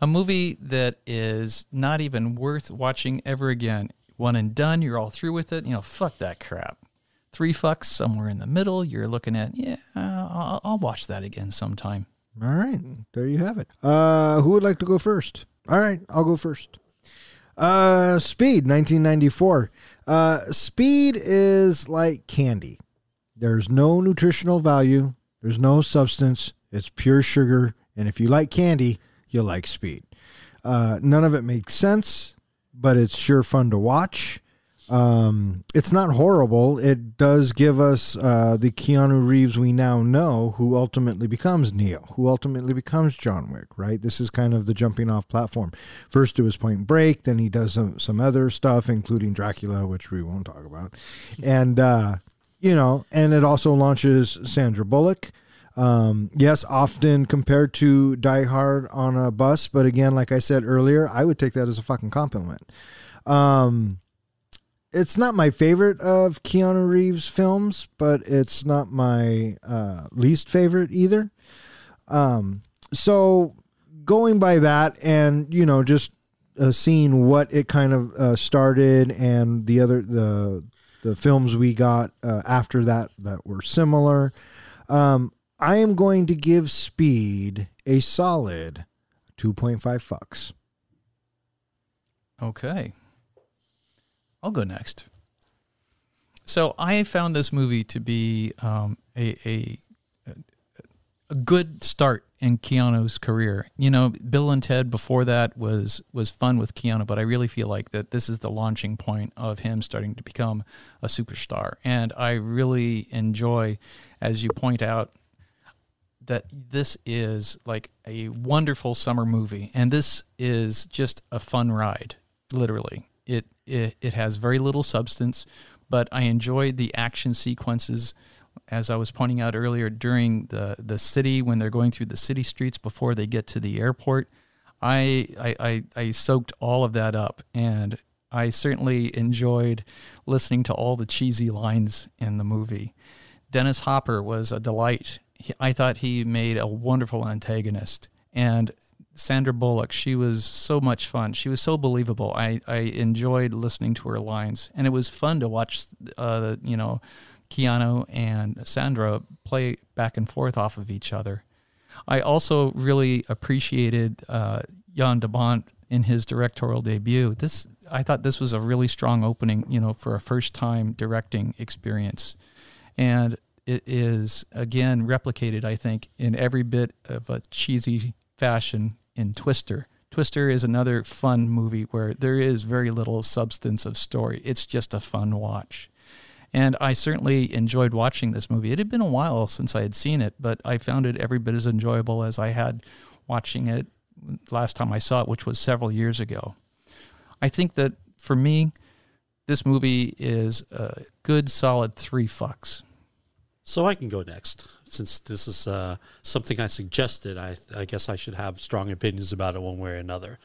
A movie that is not even worth watching ever again. One and done, you're all through with it. You know, fuck that crap. Three fucks somewhere in the middle, you're looking at, yeah, I'll, I'll watch that again sometime. All right, there you have it. Uh, who would like to go first? All right, I'll go first. Uh, Speed, 1994. Uh, Speed is like candy. There's no nutritional value. There's no substance. It's pure sugar. And if you like candy, you'll like Speed. Uh, none of it makes sense, but it's sure fun to watch. Um, it's not horrible. It does give us uh, the Keanu Reeves we now know, who ultimately becomes Neo, who ultimately becomes John Wick. Right? This is kind of the jumping off platform. First it was Point Break, then he does some some other stuff, including Dracula, which we won't talk about, and uh, you know, and it also launches Sandra Bullock. Um, yes, often compared to Die Hard on a bus, but again, like I said earlier, I would take that as a fucking compliment. Um, it's not my favorite of Keanu Reeves films, but it's not my uh, least favorite either. Um, so going by that, and you know, just uh, seeing what it kind of uh, started, and the other the the films we got uh, after that that were similar. Um, I am going to give Speed a solid two point five fucks. Okay. I'll go next. So I found this movie to be um, a, a a good start in Keanu's career. You know, Bill and Ted before that was was fun with Keanu, but I really feel like that this is the launching point of him starting to become a superstar. And I really enjoy, as you point out, that this is like a wonderful summer movie, and this is just a fun ride. Literally, it it, it has very little substance, but I enjoyed the action sequences as I was pointing out earlier, during the, the city, when they're going through the city streets before they get to the airport, I, I, I, I soaked all of that up. And I certainly enjoyed listening to all the cheesy lines in the movie. Dennis Hopper was a delight. He, I thought he made a wonderful antagonist. And Sandra Bullock, she was so much fun. She was so believable. I, I enjoyed listening to her lines. And it was fun to watch, uh, you know, Keanu and Sandra play back and forth off of each other. I also really appreciated uh, Jan de in his directorial debut. This I thought this was a really strong opening, you know, for a first time directing experience, and it is again replicated, I think, in every bit of a cheesy fashion in Twister. Twister is another fun movie where there is very little substance of story. It's just a fun watch. And I certainly enjoyed watching this movie. It had been a while since I had seen it, but I found it every bit as enjoyable as I had watching it last time I saw it, which was several years ago. I think that for me, this movie is a good, solid three fucks. So I can go next, since this is uh, something I suggested. I, I guess I should have strong opinions about it one way or another.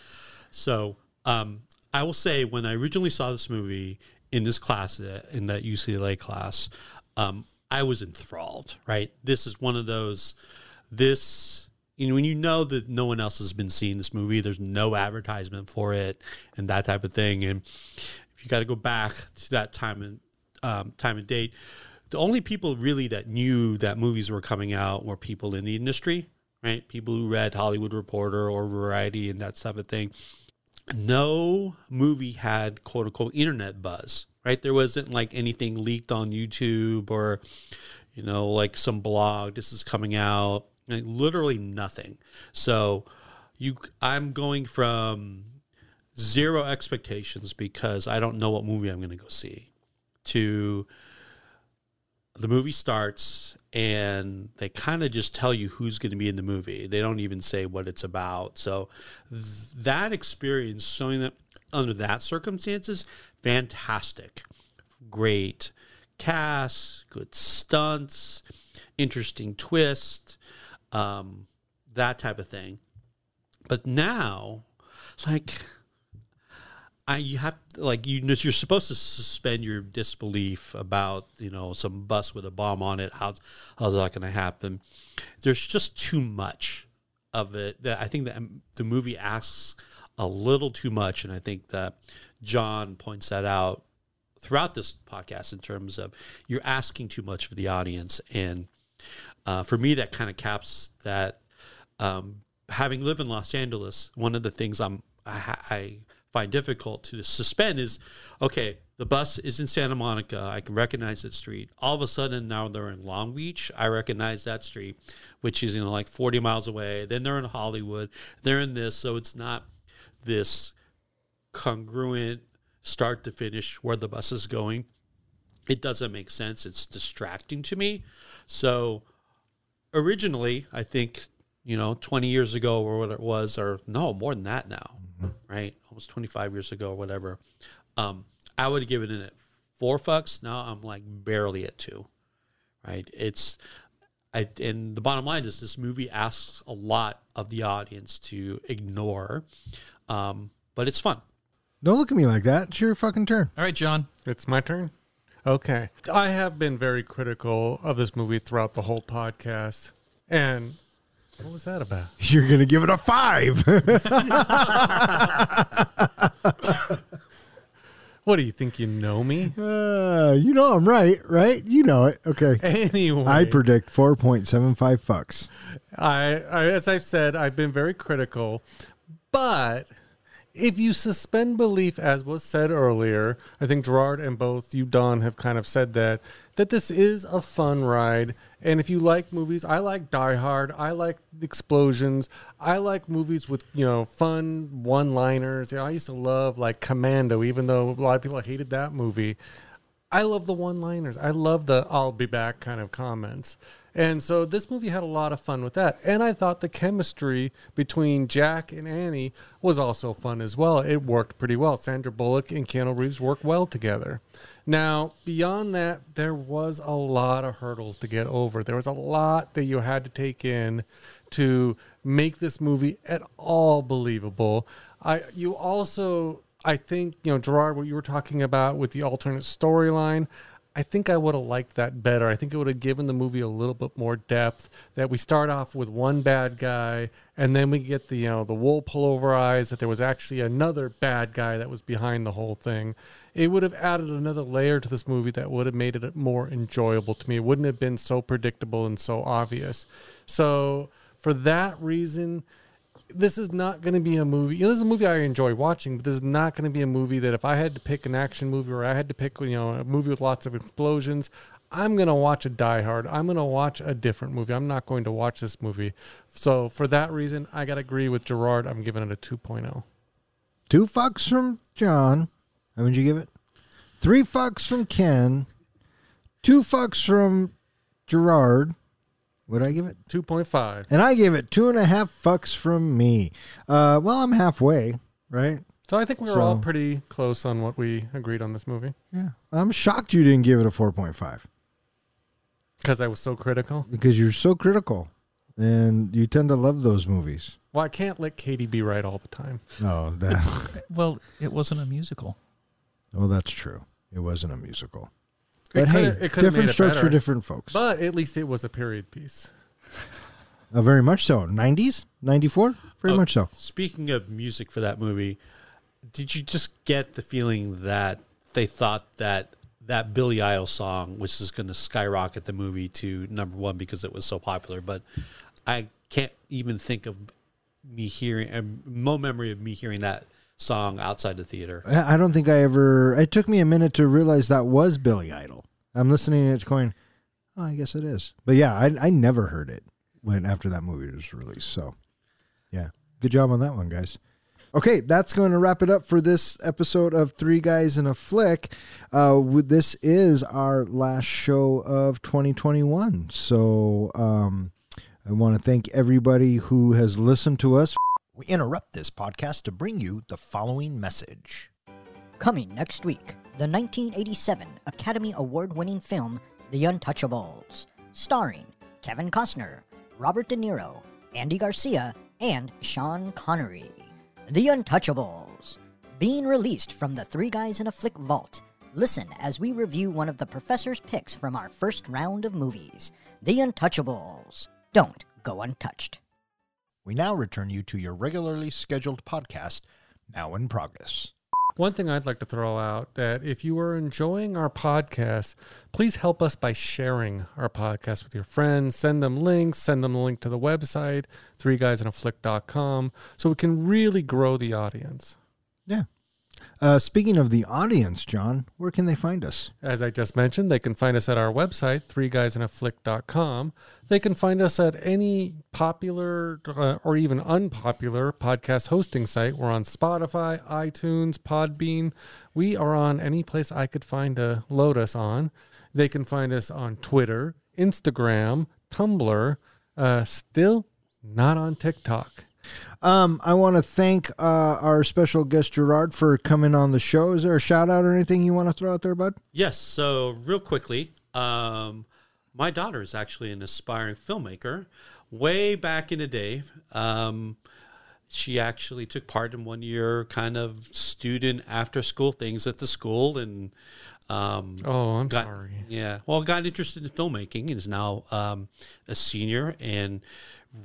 So um, I will say, when I originally saw this movie, in this class, uh, in that UCLA class, um, I was enthralled. Right, this is one of those. This you know when you know that no one else has been seeing this movie, there's no advertisement for it, and that type of thing. And if you got to go back to that time and um, time and date, the only people really that knew that movies were coming out were people in the industry, right? People who read Hollywood Reporter or Variety and that type of thing no movie had quote unquote internet buzz, right? There wasn't like anything leaked on YouTube or, you know, like some blog, this is coming out, like literally nothing. So you, I'm going from zero expectations because I don't know what movie I'm going to go see to the movie starts and they kind of just tell you who's going to be in the movie. They don't even say what it's about. So th- that experience, showing that under that circumstances, fantastic, great cast, good stunts, interesting twist, um, that type of thing. But now, like I you have like you you're supposed to suspend your disbelief about you know some bus with a bomb on it. How how's that going to happen? There's just too much of it. That I think that the movie asks a little too much, and I think that John points that out throughout this podcast in terms of you're asking too much for the audience, and uh, for me that kind of caps that. Um, having lived in Los Angeles, one of the things I'm I, I find difficult to suspend is okay, the bus is in Santa Monica. I can recognize that street. All of a sudden, now they're in Long Beach. I recognize that street, which is, you know, like 40 miles away. Then they're in Hollywood. They're in this. So it's not this congruent start to finish where the bus is going. It doesn't make sense. It's distracting to me. So originally, I think, you know, 20 years ago or what it was, or no, more than that now. Right? almost 25 years ago or whatever, um, I would have given it four fucks. Now I'm like barely at two, right? It's, I, and the bottom line is this movie asks a lot of the audience to ignore, um, but it's fun. Don't look at me like that. It's your fucking turn. All right, John. It's my turn. Okay. I have been very critical of this movie throughout the whole podcast. And what was that about? [LAUGHS] You're going to give it a five. [LAUGHS] what do you think? You know me? Uh, you know I'm right, right? You know it. Okay. Anyway, I predict 4.75 fucks. I, I, as I've said, I've been very critical, but if you suspend belief, as was said earlier, I think Gerard and both you, Don, have kind of said that that this is a fun ride. And if you like movies, I like Die Hard. I like explosions. I like movies with you know fun one-liners. You know, I used to love like Commando, even though a lot of people hated that movie. I love the one-liners. I love the "I'll be back" kind of comments. And so this movie had a lot of fun with that. And I thought the chemistry between Jack and Annie was also fun as well. It worked pretty well. Sandra Bullock and Keanu Reeves work well together. Now, beyond that, there was a lot of hurdles to get over. There was a lot that you had to take in to make this movie at all believable. I you also I think, you know, Gerard, what you were talking about with the alternate storyline, I think I would have liked that better. I think it would have given the movie a little bit more depth. That we start off with one bad guy, and then we get the you know the wool pull over eyes. That there was actually another bad guy that was behind the whole thing. It would have added another layer to this movie that would have made it more enjoyable to me. It wouldn't have been so predictable and so obvious. So for that reason, this is not going to be a movie. You know, this is a movie I enjoy watching, but this is not going to be a movie that if I had to pick an action movie or I had to pick, you know, a movie with lots of explosions, I'm going to watch a Die Hard. I'm going to watch a different movie. I'm not going to watch this movie. So for that reason, I got to agree with Gerard. I'm giving it a oh. 2.0. Two fucks from John. How would you give it? Three fucks from Ken. Two fucks from Gerard. What did I give it? 2.5. And I gave it two and a half fucks from me. Uh, well, I'm halfway, right? So I think we were So- all pretty close on what we agreed on this movie Yeah. I'm shocked you didn't give it a 4.5 because I was so critical. because you're so critical and you tend to love those movies. Well, I can't let Katie be right all the time. Oh, that, [LAUGHS] Well, it wasn't a musical. well, that's true. It wasn't a musical. It But hey, it different it strokes for different folks. But at least it was a period piece. Uh, very much so. 90s? 94? Very Oh. much so. Speaking of music for that movie, did you just get the feeling that they thought that that Billy Idol song, which is going to skyrocket the movie to number one because it was so popular, but I can't even think of me hearing, no memory of me hearing that song outside the theater. I don't think I ever. It took me a minute to realize that was Billy Idol. I'm listening and it's going, oh, I guess it is. But yeah, I, I never heard it when after that movie was released. So yeah, good job on that one, guys. Okay, that's going to wrap it up for this episode of Three Guys in a Flick. Uh, this is our last show of 2021. So um, I want to thank everybody who has listened to us. We interrupt this podcast to bring you the following message. Coming next week, the 1987 Academy Award winning film The Untouchables, starring Kevin Costner, Robert De Niro, Andy Garcia, and Sean Connery. The Untouchables, being released from the Three Guys in a Flick vault. Listen as we review one of the professor's picks from our first round of movies. The Untouchables. Don't go untouched. We now return you to your regularly scheduled podcast, now in progress. One thing I'd like to throw out that if you are enjoying our podcast, please help us by sharing our podcast with your friends. Send them links, send them a link to the website, three guys in a flick.com, so we can really grow the audience. Yeah. Uh, speaking of the audience, John, where can they find us? As I just mentioned, they can find us at our website, threeguysinaflick.com. They can find us at any popular uh, or even unpopular podcast hosting site. We're on Spotify, iTunes, Podbean. We are on any place I could find to load us on. They can find us on Twitter, Instagram, Tumblr, uh, still not on TikTok. Um, I want to thank uh, our special guest Gerard for coming on the show. Is there a shout out or anything you want to throw out there, bud? Yes. So, real quickly, um, my daughter is actually an aspiring filmmaker. Way back in the day, um, she actually took part in one year kind of student after school things at the school and um, Oh, I'm got- sorry. Yeah. Well, got interested in filmmaking and is now um, a senior and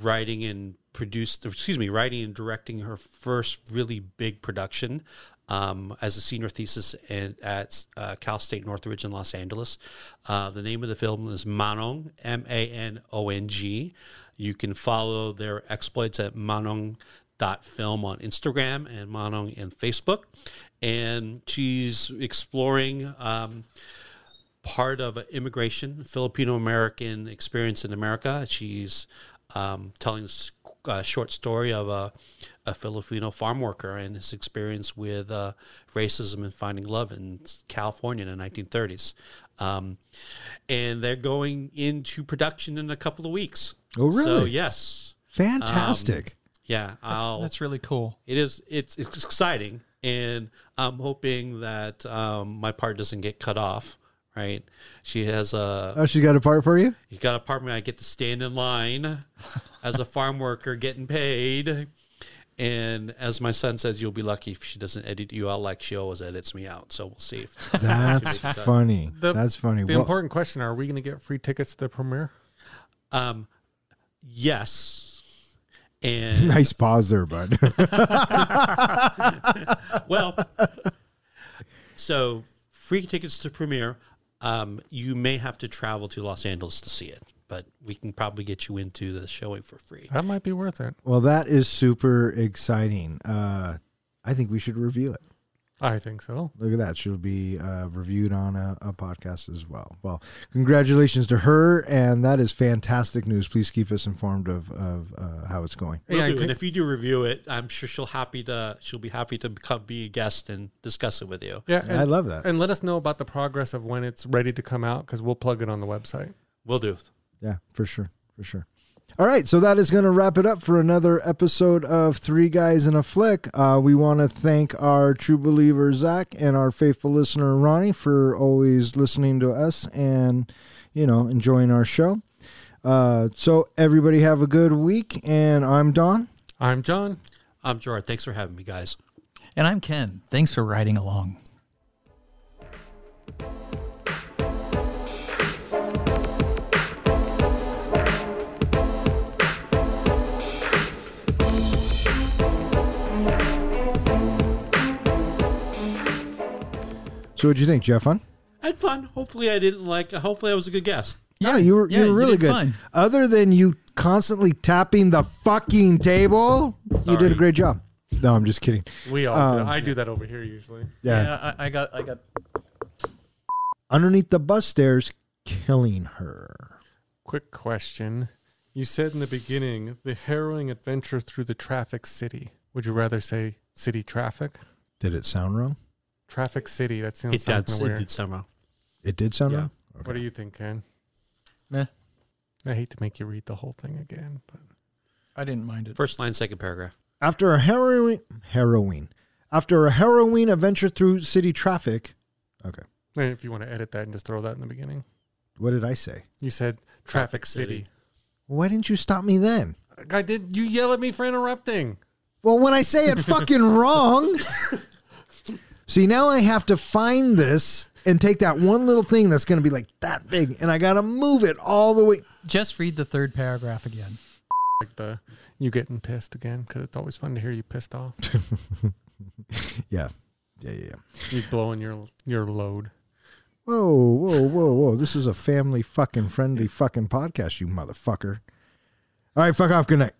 writing and produced, excuse me, writing and directing her first really big production um, as a senior thesis in, at uh, Cal State Northridge in Los Angeles. Uh, the name of the film is Manong, M A N O N G. You can follow their exploits at Manong dot film on Instagram and Manong in Facebook. And she's exploring um, part of immigration, Filipino American experience in America. She's um, telling s- a short story of a, a Filipino farm worker and his experience with uh, racism and finding love in California in the 1930s. Um, and they're going into production in a couple of weeks. Oh, So really? yes, Fantastic. yeah. I'll, That's really cool. it is it's it's exciting and i'm hoping that um, my part doesn't get cut off right she has a oh, she got a part for you? you got a part where i get to stand in line [LAUGHS] as a farm worker getting paid and as my son says you'll be lucky if she doesn't edit you out like she always edits me out so we'll see if [LAUGHS] That's funny. The- That's funny. The Well- important question: Are we going to get free tickets to the premiere? um yes [LAUGHS] and nice pause there, bud. [LAUGHS] well, so free tickets to premiere. Um, you may have to travel to Los Angeles to see it, but we can probably get you into the showing for free. That might be worth it. well, that is super exciting. Uh, I think we should review it. I think so. Look at that. She'll be uh, reviewed on a, a podcast as well. Well, congratulations to her. And that is fantastic news. Please keep us informed of, of uh, how it's going. Will Yeah, I do. And if you do review it, I'm sure she'll happy to she'll be happy to come be a guest and discuss it with you. Yeah, I love that. and let us know about the progress of when it's ready to come out because we'll plug it on the website. We'll do. Yeah, for sure. For sure. All right, so that is going to wrap it up for another episode of Three Guys in a Flick. Uh, we want to thank our true believer Zach and our faithful listener Ronnie for always listening to us and you know enjoying our show. Uh, so everybody have a good week, and I'm Don. I'm John. I'm Gerard. Thanks for having me, guys. And I'm Ken. Thanks for riding along. So what'd you think, Jeff? Fun? I had fun. Hopefully, I didn't like. Hopefully, I was a good guest. Yeah, you were yeah, you you were really did good. fine. Other than you constantly tapping the fucking table, you did a Sorry. great job. No, I'm just kidding. We all do. Um, I do that over here usually. Yeah. I, I got I got Underneath the bus stairs, killing her. Quick question. You said in the beginning the harrowing adventure through the traffic city. Would you rather say city traffic? Did it sound wrong? Traffic city. That sounds It sounds did. kinda It weird. did somehow. It did sound Yeah. wrong. What do you think, Ken? meh. I hate to make you read the whole thing again, but I didn't mind it. First line, second paragraph. After a harrowing, harrowing, after a harrowing adventure through city traffic. Okay. eh, if you want to edit that and just throw that in the beginning, What did I say? you said traffic, Traffic city. city. Why didn't you stop me then? I did. You yell at me for interrupting. Well, when I say it fucking wrong. [LAUGHS] See, now I have to find this and take that one little thing that's going to be like that big, and I got to move it all the way. Just read the third paragraph again. Like the you getting pissed again because it's always fun to hear you pissed off. [LAUGHS] Yeah. Yeah, yeah, yeah. you blowing your your load. Whoa, whoa, whoa, whoa. This is a family fucking friendly fucking podcast, you motherfucker. All right, fuck off. Good night.